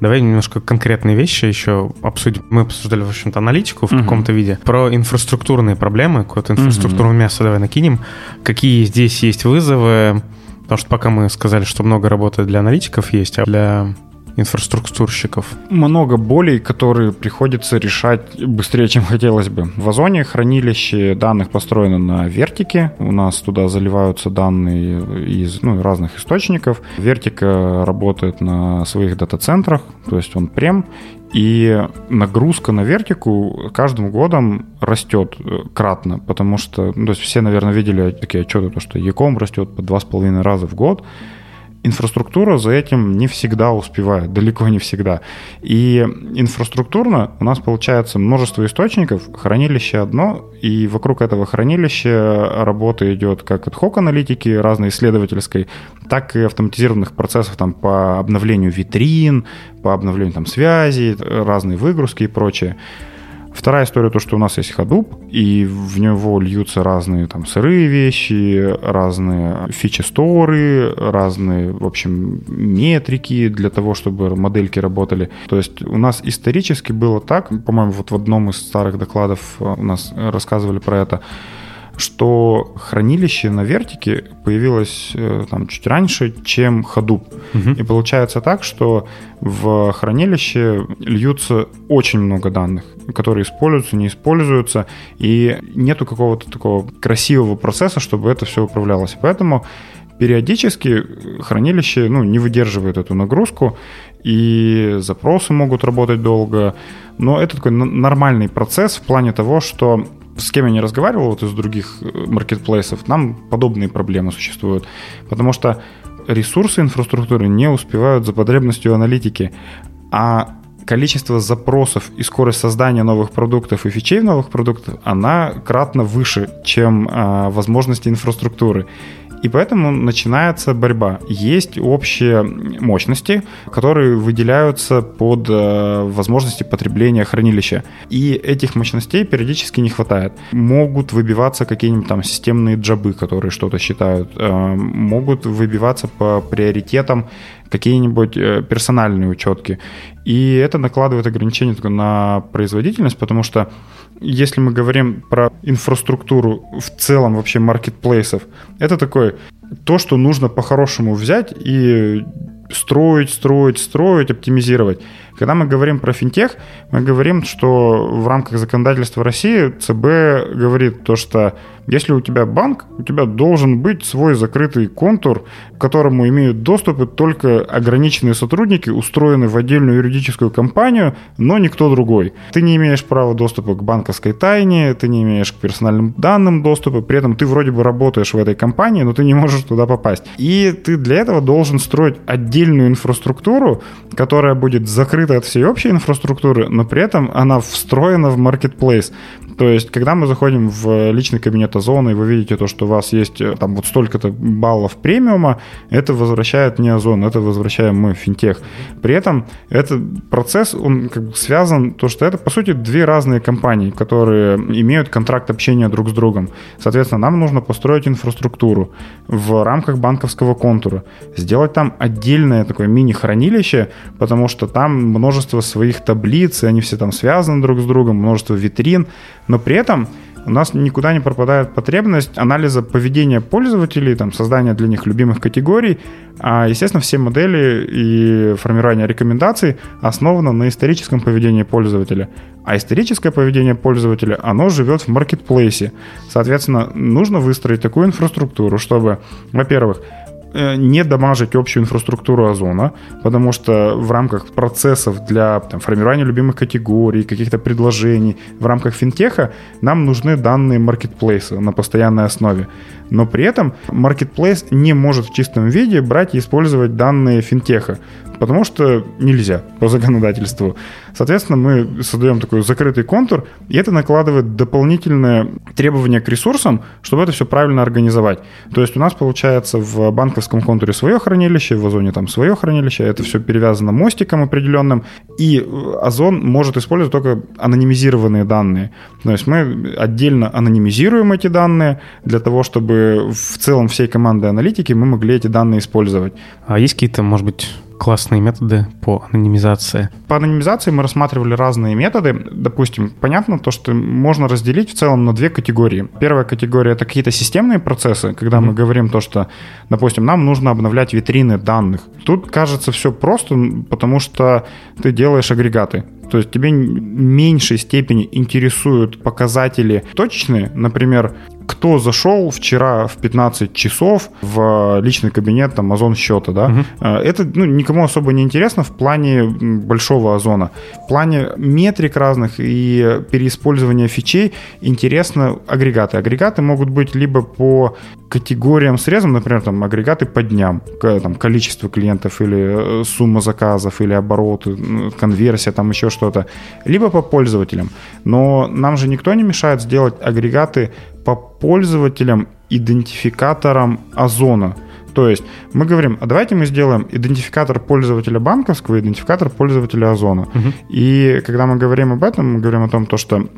Давай немножко конкретные вещи еще обсудим. Мы обсуждали, в общем-то, аналитику в uh каком-то виде. Про инфраструктурные проблемы, какое-то инфраструктурное uh мясо давай накинем. Какие здесь есть вызовы? Потому что пока мы сказали, что много работы для аналитиков есть, а для инфраструктурщиков. Много болей, которые приходится решать быстрее, чем хотелось бы. В Озоне хранилище данных построено на вертике. У нас туда заливаются данные из ну, разных источников. Вертика работает на своих дата-центрах, то есть он прем, и нагрузка на вертику каждым годом растет э, кратно, потому что, ну, то есть все, наверное, видели такие отчеты, то, что Яком растет по два с половиной раза в год, инфраструктура за этим не всегда успевает, далеко не всегда. И инфраструктурно у нас получается множество источников, хранилище одно, и вокруг этого хранилища работа идет как от хок аналитики разной исследовательской, так и автоматизированных процессов там, по обновлению витрин, по обновлению там, связи, разные выгрузки и прочее. Вторая история, то, что у нас есть Hadoop, и в него льются разные там сырые вещи, разные фичи-сторы, разные, в общем, метрики для того, чтобы модельки работали. То есть у нас исторически было так, по-моему, вот в одном из старых докладов э, у нас рассказывали про это, что хранилище на вертике появилось э, там чуть раньше, чем Hadoop. Угу. И получается так, что в хранилище льются очень много данных, которые используются, не используются, и нету какого-то такого красивого процесса, чтобы это все управлялось. Поэтому периодически хранилище ну, не выдерживает эту нагрузку, и запросы могут работать долго. Но это такой нормальный процесс в плане того, что с кем я не разговаривал вот из других э, маркетплейсов, нам подобные проблемы существуют. Потому что ресурсы инфраструктуры не успевают за потребностью аналитики, а количество запросов и скорость создания новых продуктов и фичей новых продуктах, она кратно выше, чем э, возможности инфраструктуры. И поэтому начинается борьба. Есть общие мощности, которые выделяются под э, возможности потребления хранилища. И этих мощностей периодически не хватает. Могут выбиваться какие-нибудь там системные джабы, которые что-то считают. Э, могут выбиваться по приоритетам какие-нибудь э, персональные учетки. И это накладывает ограничения на производительность, потому что если мы говорим про инфраструктуру в целом вообще маркетплейсов, это такое то, что нужно по-хорошему взять и строить, строить, строить, оптимизировать. Когда мы говорим про финтех, мы говорим, что в рамках законодательства России ЦБ говорит то, что если у тебя банк, у тебя должен быть свой закрытый контур, которому имеют доступы только ограниченные сотрудники, устроенные в отдельную юридическую компанию, но никто другой. Ты не имеешь права доступа к банковской тайне, ты не имеешь к персональным данным доступа, при этом ты вроде бы работаешь в этой компании, но ты не можешь туда попасть. И ты для этого должен строить отдельную инфраструктуру, которая будет закрыта от всей общей инфраструктуры, но при этом она встроена в marketplace. То есть, когда мы заходим в личный кабинет Озона, и вы видите то, что у вас есть э, там вот столько-то баллов премиума, это возвращает не Озон, это возвращаем мы, финтех. При этом этот процесс, он как бы связан, то, что это, по сути, две разные компании, которые имеют контракт общения друг с другом. Соответственно, нам нужно построить инфраструктуру в рамках банковского контура, сделать там отдельное такое мини-хранилище, потому что там множество своих таблиц, и они все там связаны друг с другом, множество витрин, но при этом у нас никуда не пропадает потребность анализа поведения пользователей, там, создания для них любимых категорий. А, естественно, все модели и формирование рекомендаций основано на историческом поведении пользователя. А историческое поведение пользователя, оно живет в маркетплейсе. Соответственно, нужно выстроить такую инфраструктуру, чтобы, во-первых, не дамажить общую инфраструктуру Озона, потому что в рамках процессов для там, формирования любимых категорий, каких-то предложений, в рамках финтеха нам нужны данные маркетплейса на постоянной основе. Но при этом маркетплейс не может в чистом виде брать и использовать данные финтеха потому что нельзя по законодательству. Соответственно, мы создаем такой закрытый контур, и это накладывает дополнительные требования к ресурсам, чтобы это все правильно организовать. То есть у нас получается в банковском контуре свое хранилище, в Озоне там свое хранилище, это все перевязано мостиком определенным, и Озон может использовать только анонимизированные данные. То есть мы отдельно анонимизируем эти данные для того, чтобы в целом всей команды аналитики мы могли эти данные использовать. А есть какие-то, может быть, классные методы по анонимизации? По анонимизации мы рассматривали разные методы. Допустим, понятно то, что можно разделить в целом на две категории. Первая категория — это какие-то системные процессы, когда mm-hmm. мы говорим то, что, допустим, нам нужно обновлять витрины данных. Тут кажется все просто, потому что ты делаешь агрегаты. То есть тебе в меньшей степени интересуют показатели точечные, например, кто зашел вчера в 15 часов в личный кабинет там Озон счета, да, угу. это ну, никому особо не интересно в плане большого Озона. В плане метрик разных и переиспользования фичей интересно агрегаты. Агрегаты могут быть либо по категориям срезом, например, там агрегаты по дням, там количество клиентов или э, сумма заказов, или обороты, конверсия, там еще что-то, либо по пользователям. Но нам же никто не мешает сделать агрегаты по пользователям, идентификаторам Озона. То есть мы говорим, а давайте мы сделаем идентификатор пользователя банковского, идентификатор пользователя Озона. Угу. И когда мы говорим об этом, мы говорим о том, то, что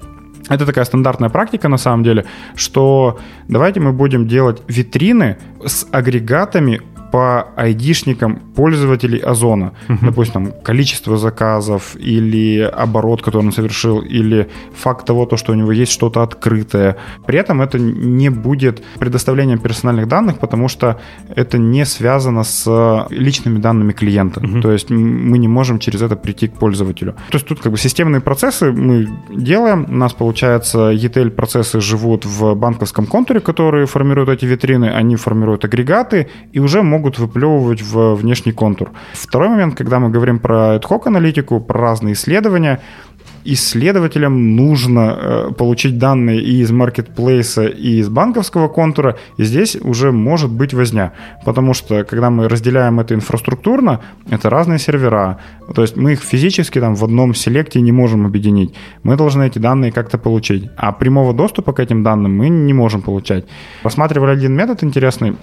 это такая стандартная практика на самом деле, что давайте мы будем делать витрины с агрегатами по айдишникам пользователей Озона. Uh-huh. Допустим, количество заказов или оборот, который он совершил, или факт того, то, что у него есть что-то открытое. При этом это не будет предоставлением персональных данных, потому что это не связано с личными данными клиента. Uh-huh. То есть мы не можем через это прийти к пользователю. То есть тут как бы системные процессы мы делаем. У нас, получается, ETL-процессы живут в банковском контуре, которые формируют эти витрины, они формируют агрегаты и уже могут могут выплевывать в внешний контур. Второй момент, когда мы говорим про ad-hoc аналитику, про разные исследования, исследователям нужно э, получить данные и из маркетплейса, и из банковского контура, и здесь уже может быть возня. Потому что, когда мы разделяем это инфраструктурно, это разные сервера. То есть мы их физически там в одном селекте не можем объединить. Мы должны эти данные как-то получить. А прямого доступа к этим данным мы не можем получать. Рассматривали один метод интересный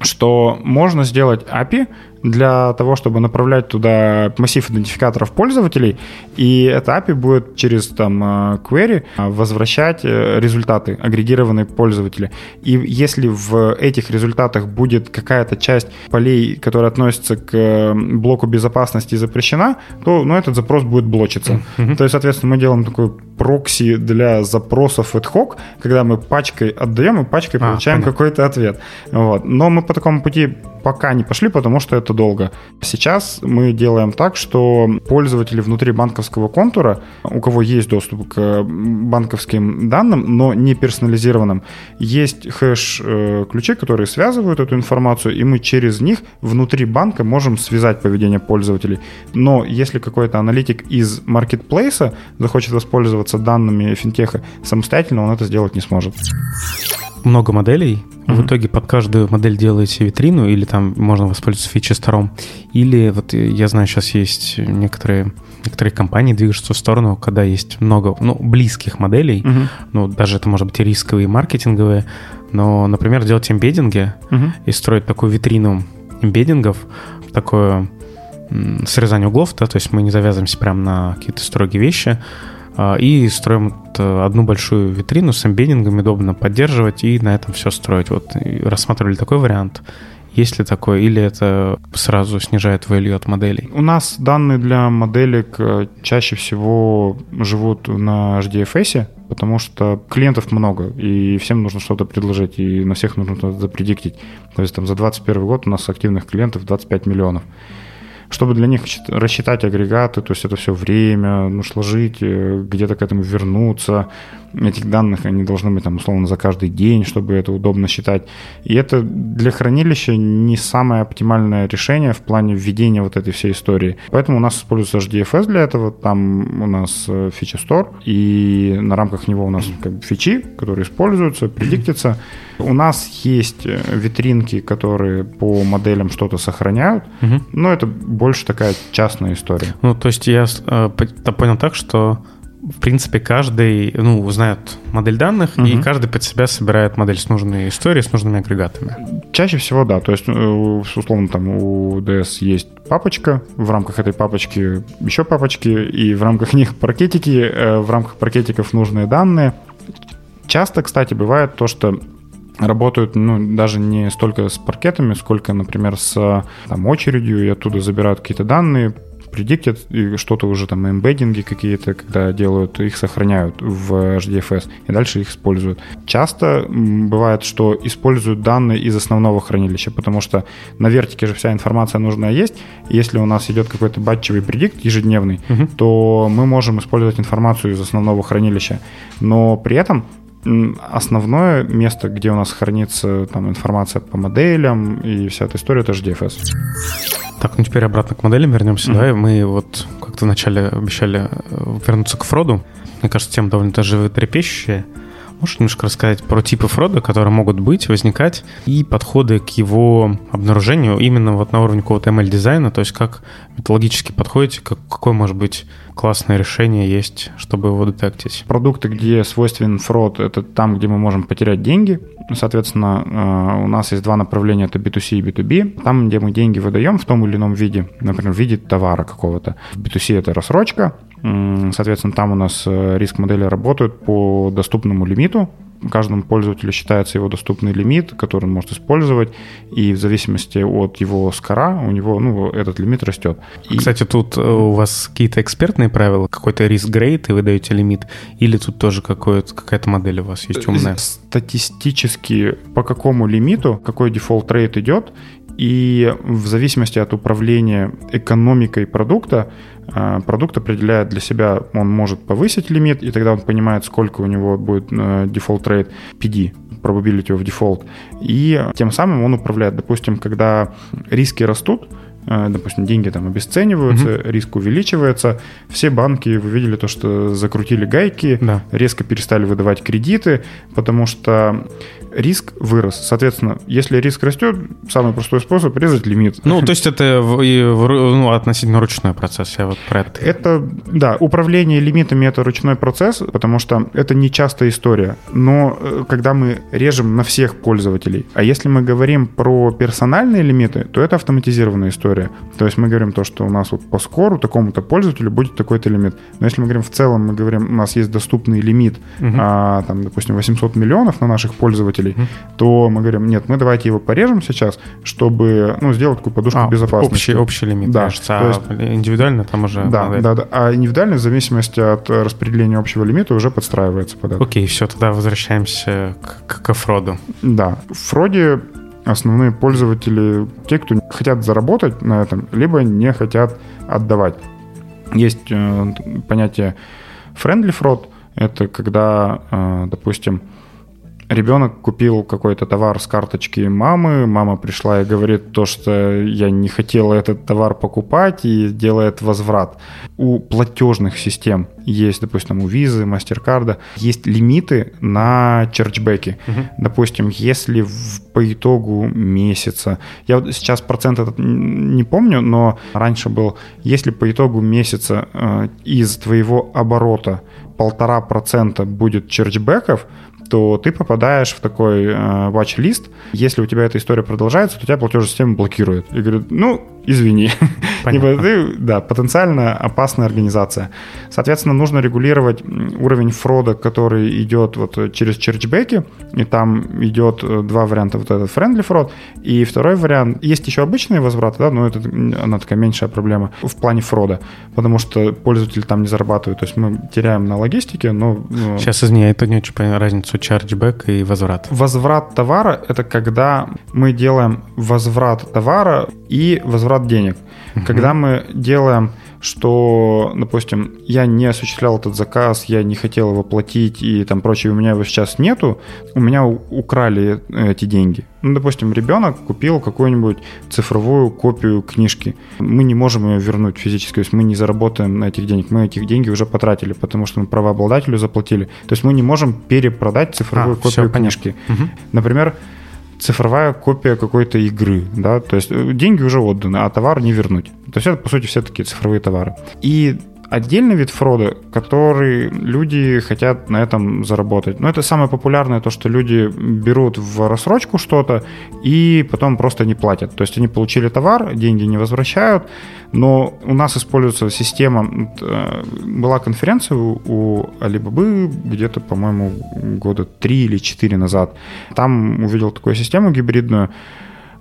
что можно сделать API для того, чтобы направлять туда массив идентификаторов пользователей, и эта API будет через там э, query возвращать э, результаты, агрегированные пользователи. И если в этих результатах будет какая-то часть полей, которая относится к э, блоку безопасности запрещена, то ну, этот запрос будет блочиться. Mm-hmm. То есть, соответственно, мы делаем такой прокси для запросов ad когда мы пачкой отдаем и пачкой а, получаем понятно. какой-то ответ. Вот. Но мы по такому пути пока не пошли, потому что это долго. Сейчас мы делаем так, что пользователи внутри банковского контура, у кого есть доступ к банковским данным, но не персонализированным, есть хэш-ключи, которые связывают эту информацию, и мы через них внутри банка можем связать поведение пользователей. Но если какой-то аналитик из маркетплейса захочет воспользоваться данными финтеха самостоятельно, он это сделать не сможет много моделей. Mm-hmm. В итоге под каждую модель делаете витрину, или там можно воспользоваться фичи сторон. Или вот я знаю, сейчас есть некоторые некоторые компании движутся в сторону, когда есть много, ну, близких моделей, uh-huh. ну, даже это может быть и рисковые, и маркетинговые, но, например, делать эмбеддинги uh-huh. и строить такую витрину эмбеддингов, такое срезание углов, да, то есть мы не завязываемся прямо на какие-то строгие вещи, и строим одну большую витрину с эмбеддингом, удобно поддерживать и на этом все строить. Вот рассматривали такой вариант. Есть ли такое, или это сразу снижает value от моделей? У нас данные для моделек э, чаще всего живут на HDFS, потому что клиентов много, и всем нужно что-то предложить, и на всех нужно что-то запредиктить. То есть там за 2021 год у нас активных клиентов 25 миллионов чтобы для них рассчитать агрегаты, то есть это все время, ну, сложить, э, где-то к этому вернуться. Этих данных они должны быть там условно за каждый день, чтобы это удобно считать. И это для хранилища не самое оптимальное решение в плане введения вот этой всей истории. Поэтому у нас используется HDFS для этого, там у нас фича э, Store, и на рамках него у нас как бы фичи, которые используются, предиктятся. У нас есть э, витринки, которые по моделям что-то сохраняют, но это больше такая частная история. Ну, то есть я э, понял так, что в принципе, каждый, ну, узнает модель данных, угу. и каждый под себя собирает модель с нужной историей, с нужными агрегатами. Чаще всего, да. То есть, э, условно, там у DS есть папочка, в рамках этой папочки еще папочки, и в рамках них паркетики, в рамках паркетиков нужные данные. Часто, кстати, бывает то, что работают ну, даже не столько с паркетами, сколько, например, с там, очередью, и оттуда забирают какие-то данные, предиктят, и что-то уже там эмбеддинги какие-то, когда делают, их сохраняют в HDFS, и дальше их используют. Часто бывает, что используют данные из основного хранилища, потому что на вертике же вся информация нужная есть, если у нас идет какой-то батчевый предикт ежедневный, угу. то мы можем использовать информацию из основного хранилища, но при этом основное место, где у нас хранится там, информация по моделям и вся эта история, это же DFS. Так, ну теперь обратно к моделям вернемся. Mm-hmm. Да, мы вот как-то вначале обещали э, вернуться к Фроду. Мне кажется, тема довольно даже животрепещущая. Можешь немножко рассказать про типы фрода, которые могут быть, возникать, и подходы к его обнаружению именно вот на уровне какого-то ML-дизайна, то есть как методологически подходите, как, какое может быть классное решение есть, чтобы его детектить? Продукты, где свойственен фрод, это там, где мы можем потерять деньги. Соответственно, э, у нас есть два направления, это B2C и B2B. Там, где мы деньги выдаем в том или ином виде, например, в виде товара какого-то. В B2C это рассрочка, Соответственно, там у нас э, риск модели работают по доступному лимиту. Каждому пользователю считается его доступный лимит, который он может использовать, и в зависимости от его скора у него ну, этот лимит растет. И... Кстати, тут э, у вас какие-то экспертные правила, какой-то risk grade, и вы даете лимит, или тут тоже какая-то модель у вас есть умная? Статистически по какому лимиту, какой default rate идет, и в зависимости от управления экономикой продукта, э, продукт определяет для себя, он может повысить лимит, и тогда он понимает, сколько у него будет default rate, PD, probability of default, и тем самым он управляет. Допустим, когда риски растут, э, допустим, деньги там обесцениваются, mm-hmm. риск увеличивается. Все банки, вы видели то, что закрутили гайки, да. резко перестали выдавать кредиты, потому что риск вырос. Соответственно, если риск растет, самый простой способ резать лимит. Ну, то есть это ну, относительно ручной процесс, я вот про это. Это, да, управление лимитами это ручной процесс, потому что это не частая история. Но э, когда мы режем на всех пользователей, а если мы говорим про персональные лимиты, то это автоматизированная история. То есть мы говорим то, что у нас вот по скору такому-то пользователю будет такой-то лимит. Но если мы говорим в целом, мы говорим, у нас есть доступный лимит, угу. а, там, допустим, 800 миллионов на наших пользователей, пользователей, mm то мы говорим, нет, мы давайте его порежем сейчас, чтобы ну, сделать такую подушку а, безопасности. Общий, общий лимит, да. кажется, а есть, индивидуально там уже... Да, модель. да, да, а индивидуально в зависимости от распределения общего лимита уже подстраивается под это. Окей, все, тогда возвращаемся к, к фроду. Да, в фроде основные пользователи, те, кто хотят заработать на этом, либо не хотят отдавать. Есть э, понятие friendly fraud, это когда, э, допустим, ребенок купил какой-то товар с карточки мамы, мама пришла и говорит то, что я не хотела этот товар покупать и делает возврат. У платежных систем есть, допустим, у визы, мастеркарда, есть лимиты на черчбеки. Угу. Допустим, если в, по итогу месяца, я вот сейчас процент этот не помню, но раньше был, если по итогу месяца э, из твоего оборота полтора процента будет черчбеков, то ты попадаешь в такой э, watch-лист. Если у тебя эта история продолжается, то тебя платежная система блокирует. И говорит, ну, извини. Понятно. ты, да, потенциально опасная организация. Соответственно, нужно регулировать уровень фрода, который идет вот через черчбеки, и там идет э, два варианта, вот этот friendly фрод, и второй вариант, есть еще обычные возвраты, да, но это она такая меньшая проблема в плане фрода, потому что пользователь там не зарабатывает, то есть мы теряем на логистике, но... Ну, Сейчас, извини, я это не очень понимаю разницу chargeback и возврат. Возврат товара — это когда мы делаем возврат товара и возврат денег. Угу. Когда мы делаем что, допустим, я не осуществлял этот заказ, я не хотел его платить и там прочее, у меня его сейчас нету, у меня украли эти деньги. Ну, допустим, ребенок купил какую-нибудь цифровую копию книжки. Мы не можем ее вернуть физически, то есть мы не заработаем на этих денег. Мы этих деньги уже потратили, потому что мы правообладателю заплатили. То есть мы не можем перепродать цифровую а, копию книжки. Угу. Например, цифровая копия какой-то игры, да, то есть э, деньги уже отданы, а товар не вернуть. То есть это, по сути, все такие цифровые товары. И отдельный вид фрода, который люди хотят на этом заработать. Но это самое популярное, то, что люди берут в рассрочку что-то и потом просто не платят. То есть они получили товар, деньги не возвращают, но у нас используется система. Э, была конференция у Alibaba где-то, по-моему, года три или четыре назад. Там увидел такую систему гибридную.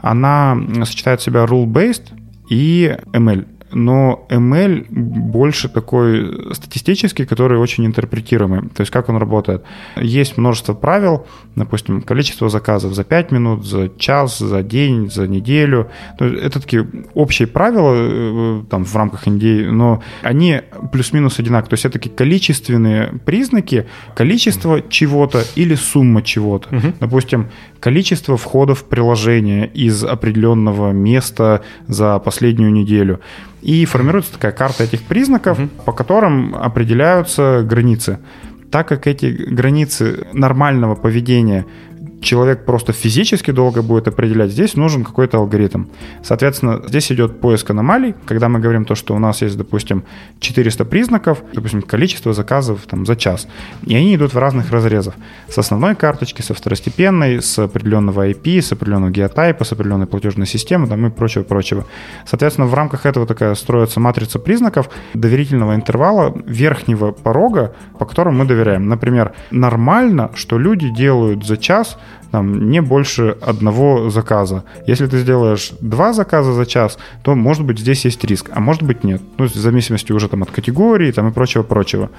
Она сочетает в себя rule-based и ML но ML больше такой статистический, который очень интерпретируемый. То есть как он работает? Есть множество правил, допустим, количество заказов за 5 минут, за час, за день, за неделю. Это такие общие правила э, там, в рамках NDA, но они плюс-минус одинаковые. То есть это такие количественные признаки, количество чего-то или сумма чего-то. Угу. Допустим, количество входов в приложение из определенного места за последнюю неделю. И формируется такая карта этих признаков, угу. по которым определяются границы. Так как эти границы нормального поведения человек просто физически долго будет определять, здесь нужен какой-то алгоритм. Соответственно, здесь идет поиск аномалий, когда мы говорим то, что у нас есть, допустим, 400 признаков, допустим, количество заказов там, за час, и они идут в разных разрезах. С основной карточки, со второстепенной, с определенного IP, с определенного геотайпа, с определенной платежной системы там, и прочего-прочего. Соответственно, в рамках этого такая строится матрица признаков доверительного интервала верхнего порога, по которому мы доверяем. Например, нормально, что люди делают за час там, не больше одного заказа. Если ты сделаешь два заказа за час, то, может быть, здесь есть риск, а может быть, нет. Ну, в зависимости уже там, от категории там, и прочего-прочего.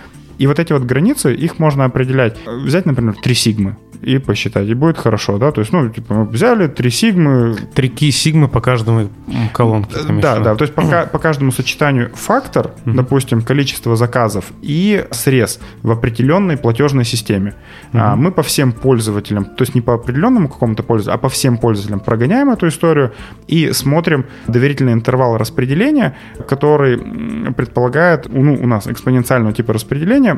И вот эти вот границы, их можно определять. Взять, например, три сигмы и посчитать, и будет хорошо, да, то есть, ну, типа, мы взяли три сигмы. Три ки сигмы по каждому колонке. Да, да, то есть по, по каждому сочетанию фактор, uh-huh. допустим, количество заказов и срез в определенной платежной системе. Uh-huh. А, мы по всем пользователям, то есть не по определенному какому-то пользователю, а по всем пользователям прогоняем эту историю и смотрим доверительный интервал распределения, который предполагает, ну, у нас экспоненциального типа распределения,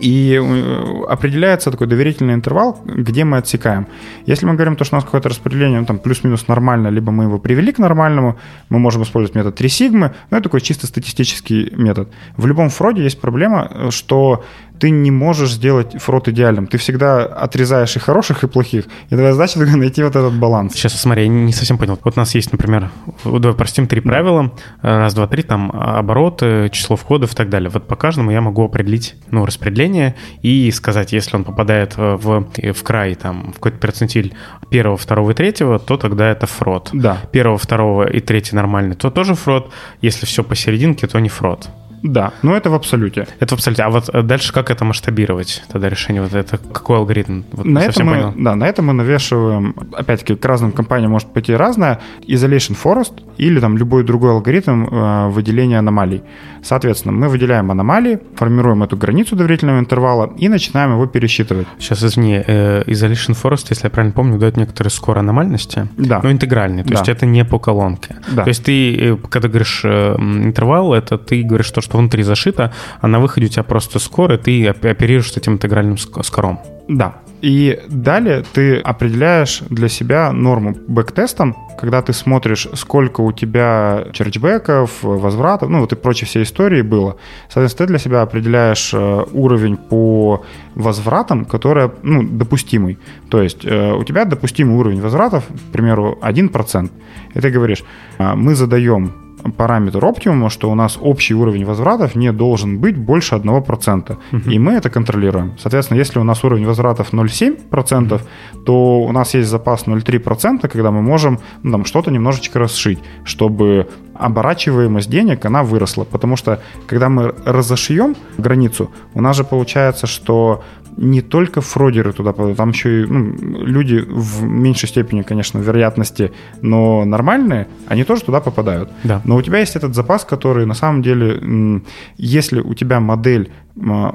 и э, определяется такой доверительный интервал, где мы отсекаем. Если мы говорим, то, что у нас какое-то распределение ну, там плюс-минус нормально, либо мы его привели к нормальному, мы можем использовать метод 3 сигмы, но это такой чисто статистический метод. В любом фроде есть проблема, э, что ты не можешь сделать фрот идеальным. Ты всегда отрезаешь и хороших, и плохих. И твоя задача найти вот этот баланс. Сейчас, смотри, я не совсем понял. Вот у нас есть, например, давай простим три правила. Раз, два, три, там обороты, число входов и так далее. Вот по каждому я могу определить ну, распределение и сказать, если он попадает в, в край, там, в какой-то процентиль первого, второго и третьего, то тогда это фрод. Да. Первого, второго и третий нормальный, то тоже фрод. Если все посерединке, то не фрод. Да, но это в абсолюте. Это в абсолюте. А вот э, дальше как это масштабировать? Тогда решение вот это, какой алгоритм? Вот на это мы, понял. Да, на это мы навешиваем, опять-таки, к разным компаниям может пойти разное, Isolation Forest или там любой другой алгоритм э, выделения аномалий. Соответственно, мы выделяем аномалии, формируем эту границу доверительного интервала и начинаем его пересчитывать. Сейчас, извини, э, Isolation Forest, если я правильно помню, дает некоторые скор аномальности, да. но интегральный, то да. есть это не по колонке. Да. То есть ты, э, когда говоришь э, интервал, это ты говоришь то, что что внутри зашито, а на выходе у тебя просто скор, и ты оперируешь этим интегральным скором. Да. И далее ты определяешь для себя норму бэктестом, когда ты смотришь, сколько у тебя черчбеков, возвратов, ну вот и прочие все истории было. Соответственно, ты для себя определяешь э, уровень по возвратам, который ну, допустимый. То есть э, у тебя допустимый уровень возвратов, к примеру, 1%. И ты говоришь, «А, мы задаем параметр оптимума, что у нас общий уровень возвратов не должен быть больше 1%. Uh-huh. И мы это контролируем. Соответственно, если у нас уровень возвратов 0,7%, uh-huh. то у нас есть запас 0,3%, когда мы можем ну, там, что-то немножечко расшить, чтобы оборачиваемость денег, она выросла. Потому что, когда мы разошьем границу, у нас же получается, что не только фродеры туда попадают, там еще и ну, люди в меньшей степени, конечно, вероятности, но нормальные, они тоже туда попадают. Да. Но у тебя есть этот запас, который на самом деле, если у тебя модель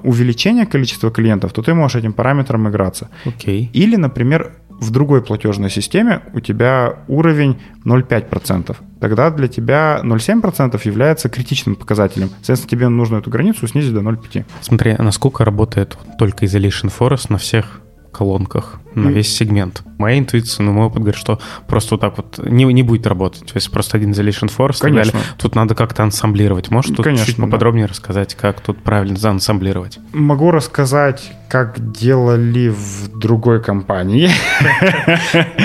увеличения количества клиентов, то ты можешь этим параметром играться. Окей. Или, например, в другой платежной системе у тебя уровень 0,5%. Тогда для тебя 0,7% является критичным показателем. Соответственно, тебе нужно эту границу снизить до 0,5%. Смотри, а насколько работает только Isolation Forest на всех колонках на весь сегмент. Моя интуиция, ну, мой опыт говорит, что просто вот так вот не, не будет работать. То есть просто один Isolation Force Конечно. Далее. Тут надо как-то ансамблировать. Можешь тут Конечно, чуть поподробнее да. рассказать, как тут правильно заансамблировать? Могу рассказать, как делали в другой компании.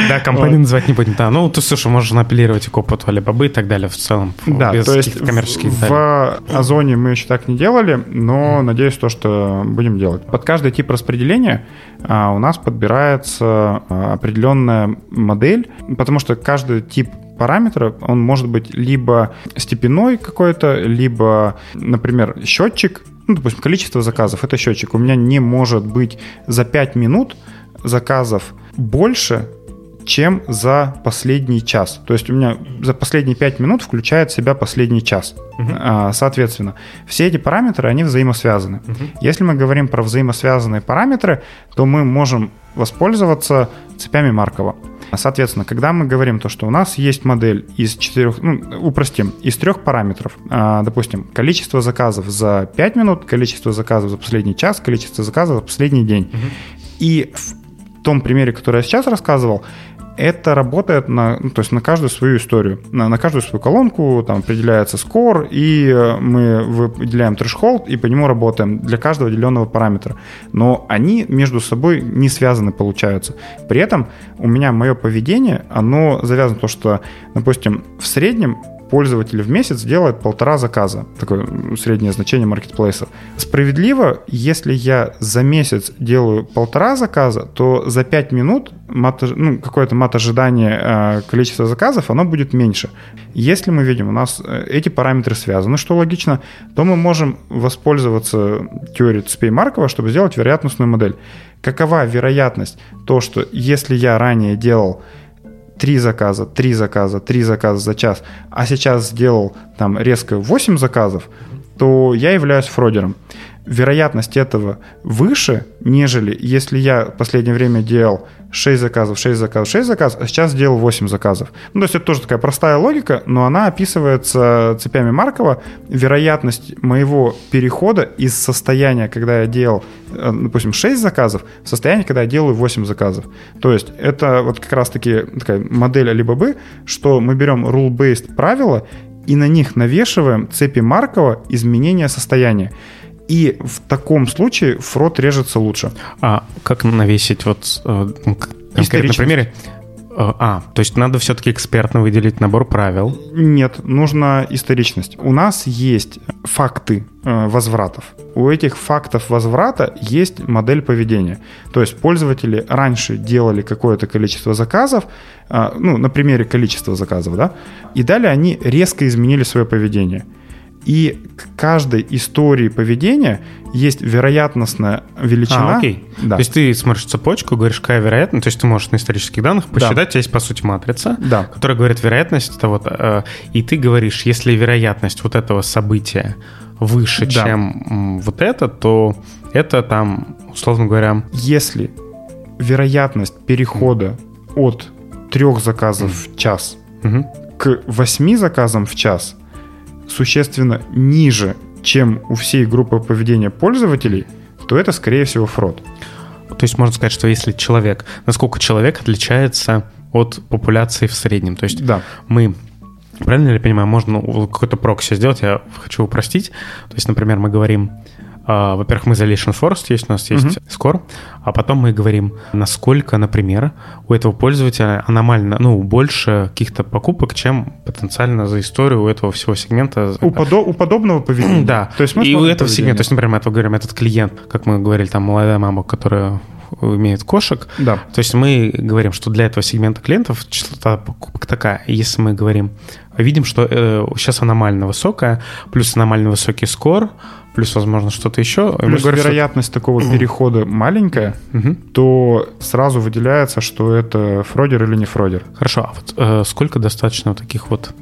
Да, компанию называть не будем. Да, ну, ты, слушай, можешь апеллировать к опыту Алибабы и так далее в целом. Да, то есть коммерческих в Озоне мы еще так не делали, но надеюсь, то, что будем делать. Под каждый тип распределения а, у нас подбирается а, определенная модель, потому что каждый тип параметра, он может быть либо степенной какой-то, либо, например, счетчик, ну, допустим, количество заказов, это счетчик. У меня не может быть за 5 минут заказов больше, чем за последний час. То есть у меня за последние 5 минут включает в себя последний час. Uh-huh. Соответственно, все эти параметры, они взаимосвязаны. Uh-huh. Если мы говорим про взаимосвязанные параметры, то мы можем воспользоваться цепями Маркова. Соответственно, когда мы говорим то, что у нас есть модель из четырех, ну, упростим, из трех параметров, а, допустим, количество заказов за 5 минут, количество заказов за последний час, количество заказов за последний день. Угу. И в том примере, который я сейчас рассказывал, это работает на, ну, то есть на каждую свою историю, на, на каждую свою колонку, там определяется скор, и э, мы выделяем трешхолд, и по нему работаем для каждого отделенного параметра. Но они между собой не связаны, получаются. При этом у меня мое поведение, оно завязано то, что, допустим, в среднем пользователь в месяц делает полтора заказа. Такое среднее значение маркетплейса. Справедливо, если я за месяц делаю полтора заказа, то за 5 минут мат, ну, какое-то мат ожидание э, количества заказов, оно будет меньше. Если мы видим, у нас э, эти параметры связаны, что логично, то мы можем воспользоваться теорией Цепей Маркова, чтобы сделать вероятностную модель. Какова вероятность то, что если я ранее делал три заказа, три заказа, три заказа за час, а сейчас сделал там резко 8 заказов, то я являюсь фродером. Вероятность этого выше, нежели если я в последнее время делал 6 заказов, 6 заказов, 6 заказов, а сейчас сделал 8 заказов. Ну, то есть это тоже такая простая логика, но она описывается цепями Маркова. Вероятность моего перехода из состояния, когда я делал, э, допустим, 6 заказов, в состояние, когда я делаю 8 заказов. То есть это вот как раз-таки такая модель Alibaba, что мы берем rule-based правила и на них навешиваем цепи Маркова изменения состояния. И в таком случае фрод режется лучше. А как навесить вот э, конкретно на примере? Э, а, то есть надо все-таки экспертно выделить набор правил? Нет, нужна историчность. У нас есть факты э, возвратов. У этих фактов возврата есть модель поведения. То есть пользователи раньше делали какое-то количество заказов, ну, на примере количества заказов, да, и далее они резко изменили свое поведение – и к каждой истории поведения есть вероятностная величина. А, окей. Да. То есть ты смотришь цепочку, говоришь, какая вероятность, то есть ты можешь на исторических данных посчитать, да. у тебя есть, по сути, матрица, да. которая говорит вероятность, это вот, э, и ты говоришь, если вероятность вот этого события выше, да. чем вот это, то это там, условно говоря... Если вероятность перехода mm. от трех заказов mm. в час mm-hmm. к восьми заказам в час – существенно ниже, чем у всей группы поведения пользователей, то это, скорее всего, фрод. То есть можно сказать, что если человек, насколько человек отличается от популяции в среднем. То есть да. мы Правильно ли я понимаю, можно какой-то прокси сделать, я хочу упростить. То есть, например, мы говорим, во-первых, мы за Lesion Forest есть, у нас есть uh-huh. Score, а потом мы говорим, насколько, например, у этого пользователя аномально, ну, больше каких-то покупок, чем потенциально за историю у этого всего сегмента. У, подо- у подобного поведения. Да, то есть и у этого сегмента, то есть, например, мы это говорим, этот клиент, как мы говорили, там, молодая мама, которая имеет кошек. Да. То есть мы говорим, что для этого сегмента клиентов частота покупок такая. Если мы говорим, видим, что э, сейчас аномально высокая, плюс аномально высокий скор, плюс, возможно, что-то еще. Плюс говорим, вероятность что... такого перехода маленькая, угу. то сразу выделяется, что это фродер или не фродер. Хорошо, а вот э, сколько достаточно таких вот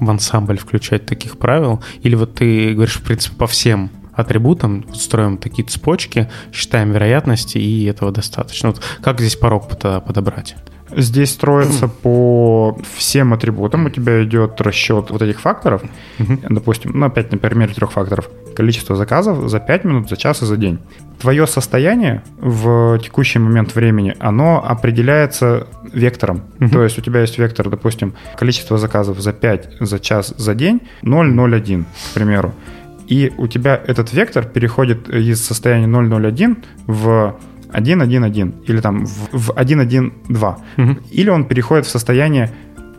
в ансамбль включать таких правил? Или вот ты говоришь, в принципе, по всем атрибутам строим такие цепочки, считаем вероятности, и этого достаточно. Вот как здесь порог подобрать? Здесь строится по всем атрибутам. У тебя идет расчет вот этих факторов. Uh-huh. Допустим, ну, опять на примере трех факторов. Количество заказов за 5 минут, за час и за день. Твое состояние в текущий момент времени, оно определяется вектором. Uh-huh. То есть у тебя есть вектор, допустим, количество заказов за 5, за час, за день 0,01, к примеру. И у тебя этот вектор переходит из состояния 0,01 в 1.1.1 или там в 1.1.2. Угу. Или он переходит в состояние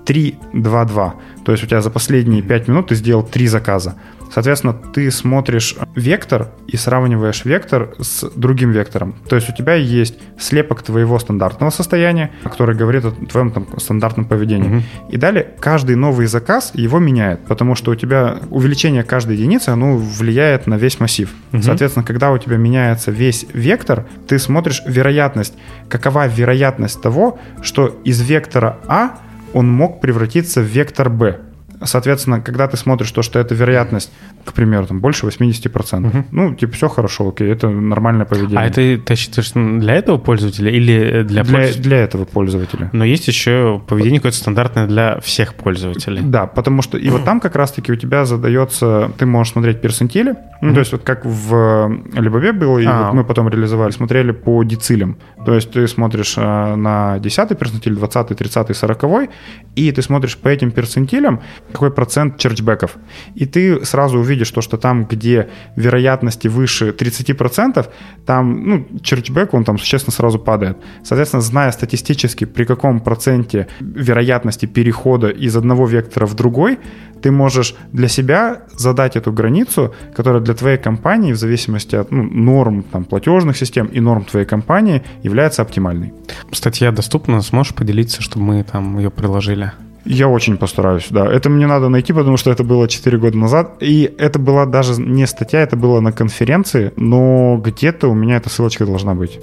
3-2-2. То есть у тебя за последние 5 минут ты сделал 3 заказа. Соответственно, ты смотришь вектор и сравниваешь вектор с другим вектором. То есть у тебя есть слепок твоего стандартного состояния, который говорит о твоем там, стандартном поведении. Угу. И далее каждый новый заказ его меняет, потому что у тебя увеличение каждой единицы, оно влияет на весь массив. Угу. Соответственно, когда у тебя меняется весь вектор, ты смотришь вероятность, какова вероятность того, что из вектора А он мог превратиться в вектор Б. Соответственно, когда ты смотришь то, что эта вероятность, к примеру, там больше 80%, угу. ну, типа, все хорошо, окей, это нормальное поведение. А это ты считаешь для этого пользователя или для для, пользователя? для этого пользователя. Но есть еще поведение какое-то стандартное для всех пользователей. Да, потому что и вот там как раз-таки у тебя задается, ты можешь смотреть персентили, ну, то есть вот как в Либове было, и а. вот мы потом реализовали, смотрели по децилям. То есть ты смотришь э, на 10 персентиль, 20, 30, 40, и ты смотришь по этим персентилям, какой процент черчбеков. И ты сразу увидишь то, что там, где вероятности выше 30%, там, ну, черчбек, он там существенно сразу падает. Соответственно, зная статистически, при каком проценте вероятности перехода из одного вектора в другой, ты можешь для себя задать эту границу, которая для твоей компании, в зависимости от ну, норм там, платежных систем и норм твоей компании, является оптимальной. Статья доступна, сможешь поделиться, чтобы мы там ее приложили? Я очень постараюсь, да. Это мне надо найти, потому что это было 4 года назад. И это была даже не статья, это было на конференции, но где-то у меня эта ссылочка должна быть.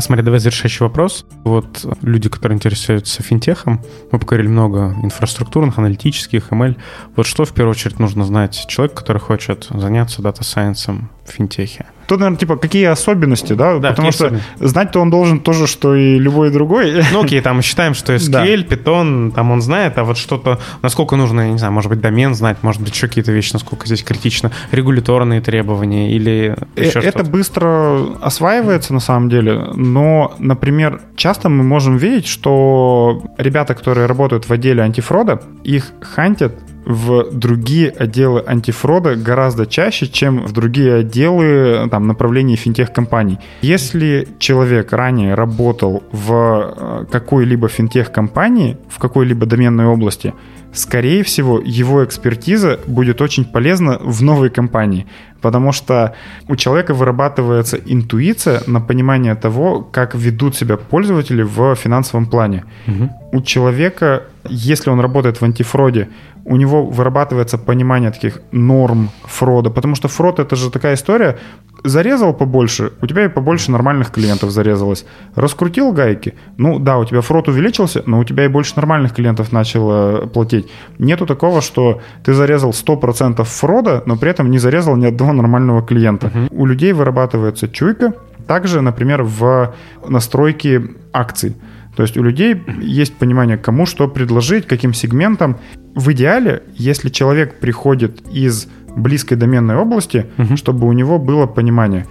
Смотри, давай завершающий вопрос. Вот люди, которые интересуются финтехом, мы поговорили много инфраструктурных, аналитических, ML. Вот что в первую очередь нужно знать человеку, который хочет заняться data science ом в финтехе? Тут, наверное, типа, какие особенности, да? да Потому что знать-то он должен тоже, что и любой другой. Ну, окей, там считаем, что SQL, да. Python, там он знает, а вот что-то, насколько нужно, я не знаю, может быть, домен знать, может быть, еще какие-то вещи, насколько здесь критично, регуляторные требования или еще э, Это быстро осваивается, на самом деле, но, например, часто мы можем видеть, что ребята, которые работают в отделе антифрода, их хантят в другие отделы антифрода гораздо чаще, чем в другие отделы там, направлений финтех-компаний. Если человек ранее работал в э, какой-либо финтех-компании, в какой-либо доменной области, скорее всего, его экспертиза будет очень полезна в новой компании, потому что у человека вырабатывается интуиция на понимание того, как ведут себя пользователи в финансовом плане. Угу. У человека, если он работает в антифроде, у него вырабатывается понимание таких норм фрода, потому что фрод это же такая история, зарезал побольше, у тебя и побольше нормальных клиентов зарезалось. Раскрутил гайки, ну да, у тебя фрод увеличился, но у тебя и больше нормальных клиентов начало платить. Нету такого, что ты зарезал 100% фрода, но при этом не зарезал ни одного нормального клиента. Uh-huh. У людей вырабатывается чуйка, также, например, в настройке акций. То есть у людей есть понимание, кому что предложить, каким сегментам. В идеале, если человек приходит из близкой доменной области, угу. чтобы у него было понимание.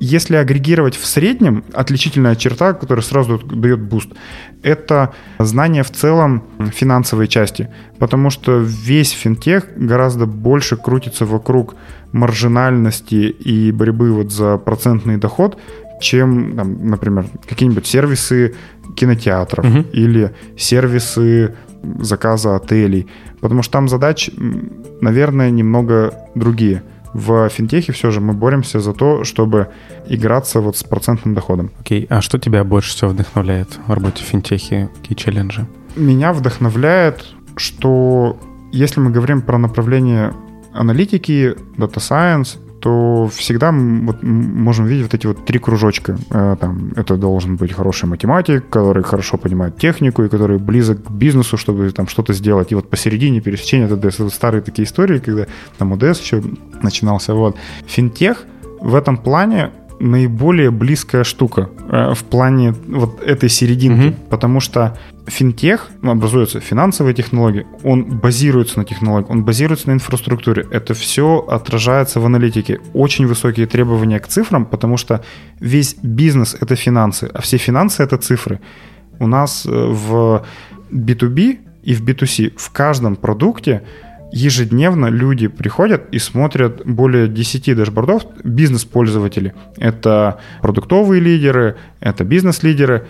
Если агрегировать в среднем, отличительная черта, которая сразу дает буст, это знание в целом финансовой части. Потому что весь финтех гораздо больше крутится вокруг маржинальности и борьбы вот за процентный доход, чем, там, например, какие-нибудь сервисы кинотеатров угу. или сервисы заказа отелей. Потому что там задачи, наверное, немного другие. В финтехе все же мы боремся за то, чтобы играться вот с процентным доходом. Окей, okay. а что тебя больше всего вдохновляет в работе в финтехе? Какие челленджи? Меня вдохновляет, что если мы говорим про направление аналитики, data science, то всегда мы вот можем видеть вот эти вот три кружочка. Э, там, это должен быть хороший математик, который хорошо понимает технику и который близок к бизнесу, чтобы там что-то сделать. И вот посередине пересечения это, старые такие истории, когда там ОДС еще начинался. Вот. Финтех в этом плане наиболее близкая штука э, в плане вот этой серединки, угу. потому что финтех, ну, образуется финансовые технологии, он базируется на технологии, он базируется на инфраструктуре. Это все отражается в аналитике. Очень высокие требования к цифрам, потому что весь бизнес — это финансы, а все финансы — это цифры. У нас э, в B2B и в B2C в каждом продукте ежедневно люди приходят и смотрят более 10 дашбордов бизнес-пользователи. Это продуктовые лидеры, это бизнес-лидеры.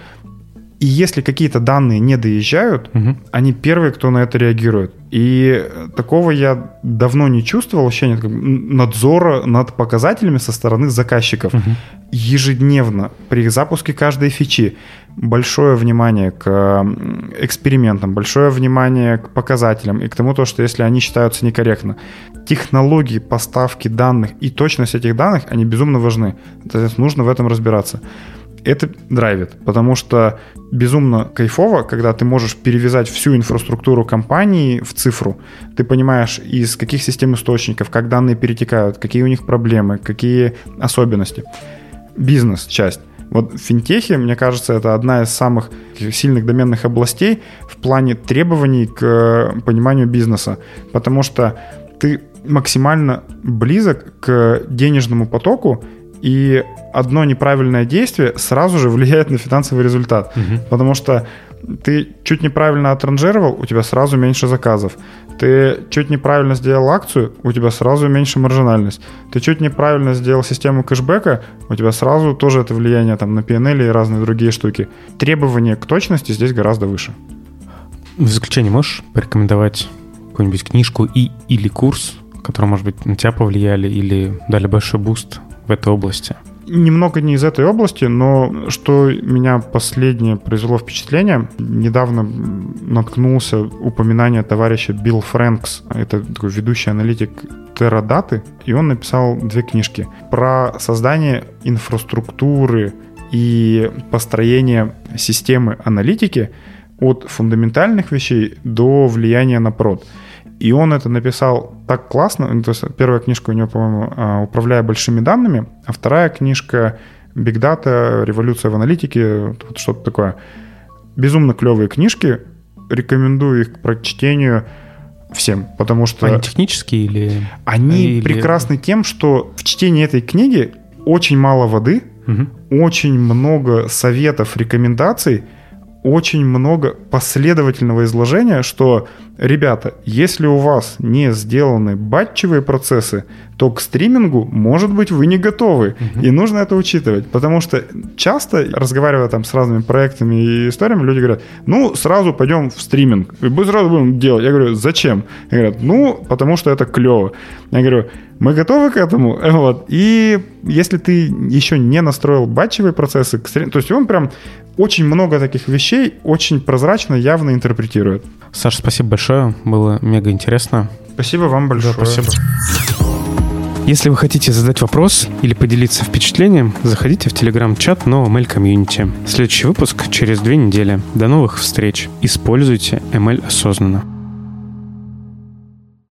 И если какие-то данные не доезжают, угу. они первые, кто на это реагирует. И такого я давно не чувствовал, ощущение надзора над показателями со стороны заказчиков. Угу. Ежедневно при запуске каждой фичи большое внимание к экспериментам, большое внимание к показателям и к тому, то, что если они считаются некорректно. Технологии поставки данных и точность этих данных, они безумно важны. То есть нужно в этом разбираться это драйвит, потому что безумно кайфово, когда ты можешь перевязать всю инфраструктуру компании в цифру. Ты понимаешь, из каких систем источников, как данные перетекают, какие у них проблемы, какие особенности. Бизнес-часть. Вот в финтехе, мне кажется, это одна из самых сильных доменных областей в плане требований к э, пониманию бизнеса, потому что ты максимально близок к денежному потоку, и одно неправильное действие сразу же влияет на финансовый результат. Угу. Потому что ты чуть неправильно отранжировал, у тебя сразу меньше заказов. Ты чуть неправильно сделал акцию, у тебя сразу меньше маржинальность. Ты чуть неправильно сделал систему кэшбэка, у тебя сразу тоже это влияние там, на P&L и разные другие штуки. Требования к точности здесь гораздо выше. В заключение можешь порекомендовать какую-нибудь книжку и или курс, который, может быть, на тебя повлияли или дали большой буст в этой области? Немного не из этой области, но что меня последнее произвело впечатление, недавно наткнулся упоминание товарища Билл Фрэнкс, это такой ведущий аналитик Терадаты, и он написал две книжки про создание инфраструктуры и построение системы аналитики от фундаментальных вещей до влияния на прод. И он это написал так классно. Ну, то есть первая книжка у него, по-моему, а, «Управляя большими данными», а вторая книжка «Big Data. Революция в аналитике». Что-то такое. Безумно клевые книжки. Рекомендую их к прочтению всем, потому что... Они технические или... Они или... прекрасны тем, что в чтении этой книги очень мало воды, угу. очень много советов, рекомендаций, очень много последовательного изложения, что, ребята, если у вас не сделаны батчевые процессы, то к стримингу, может быть, вы не готовы. Угу. И нужно это учитывать. Потому что часто, разговаривая там с разными проектами и историями, люди говорят, ну, сразу пойдем в стриминг. И мы сразу будем делать. Я говорю, зачем? Я говорю, ну, потому что это клево. Я говорю, мы готовы к этому? Вот. И если ты еще не настроил батчевые процессы, то есть он прям очень много таких вещей очень прозрачно, явно интерпретирует. Саша, спасибо большое. Было мега интересно. Спасибо вам большое. Да, спасибо. Если вы хотите задать вопрос или поделиться впечатлением, заходите в телеграм-чат нового ML комьюнити. Следующий выпуск через две недели. До новых встреч. Используйте ML осознанно.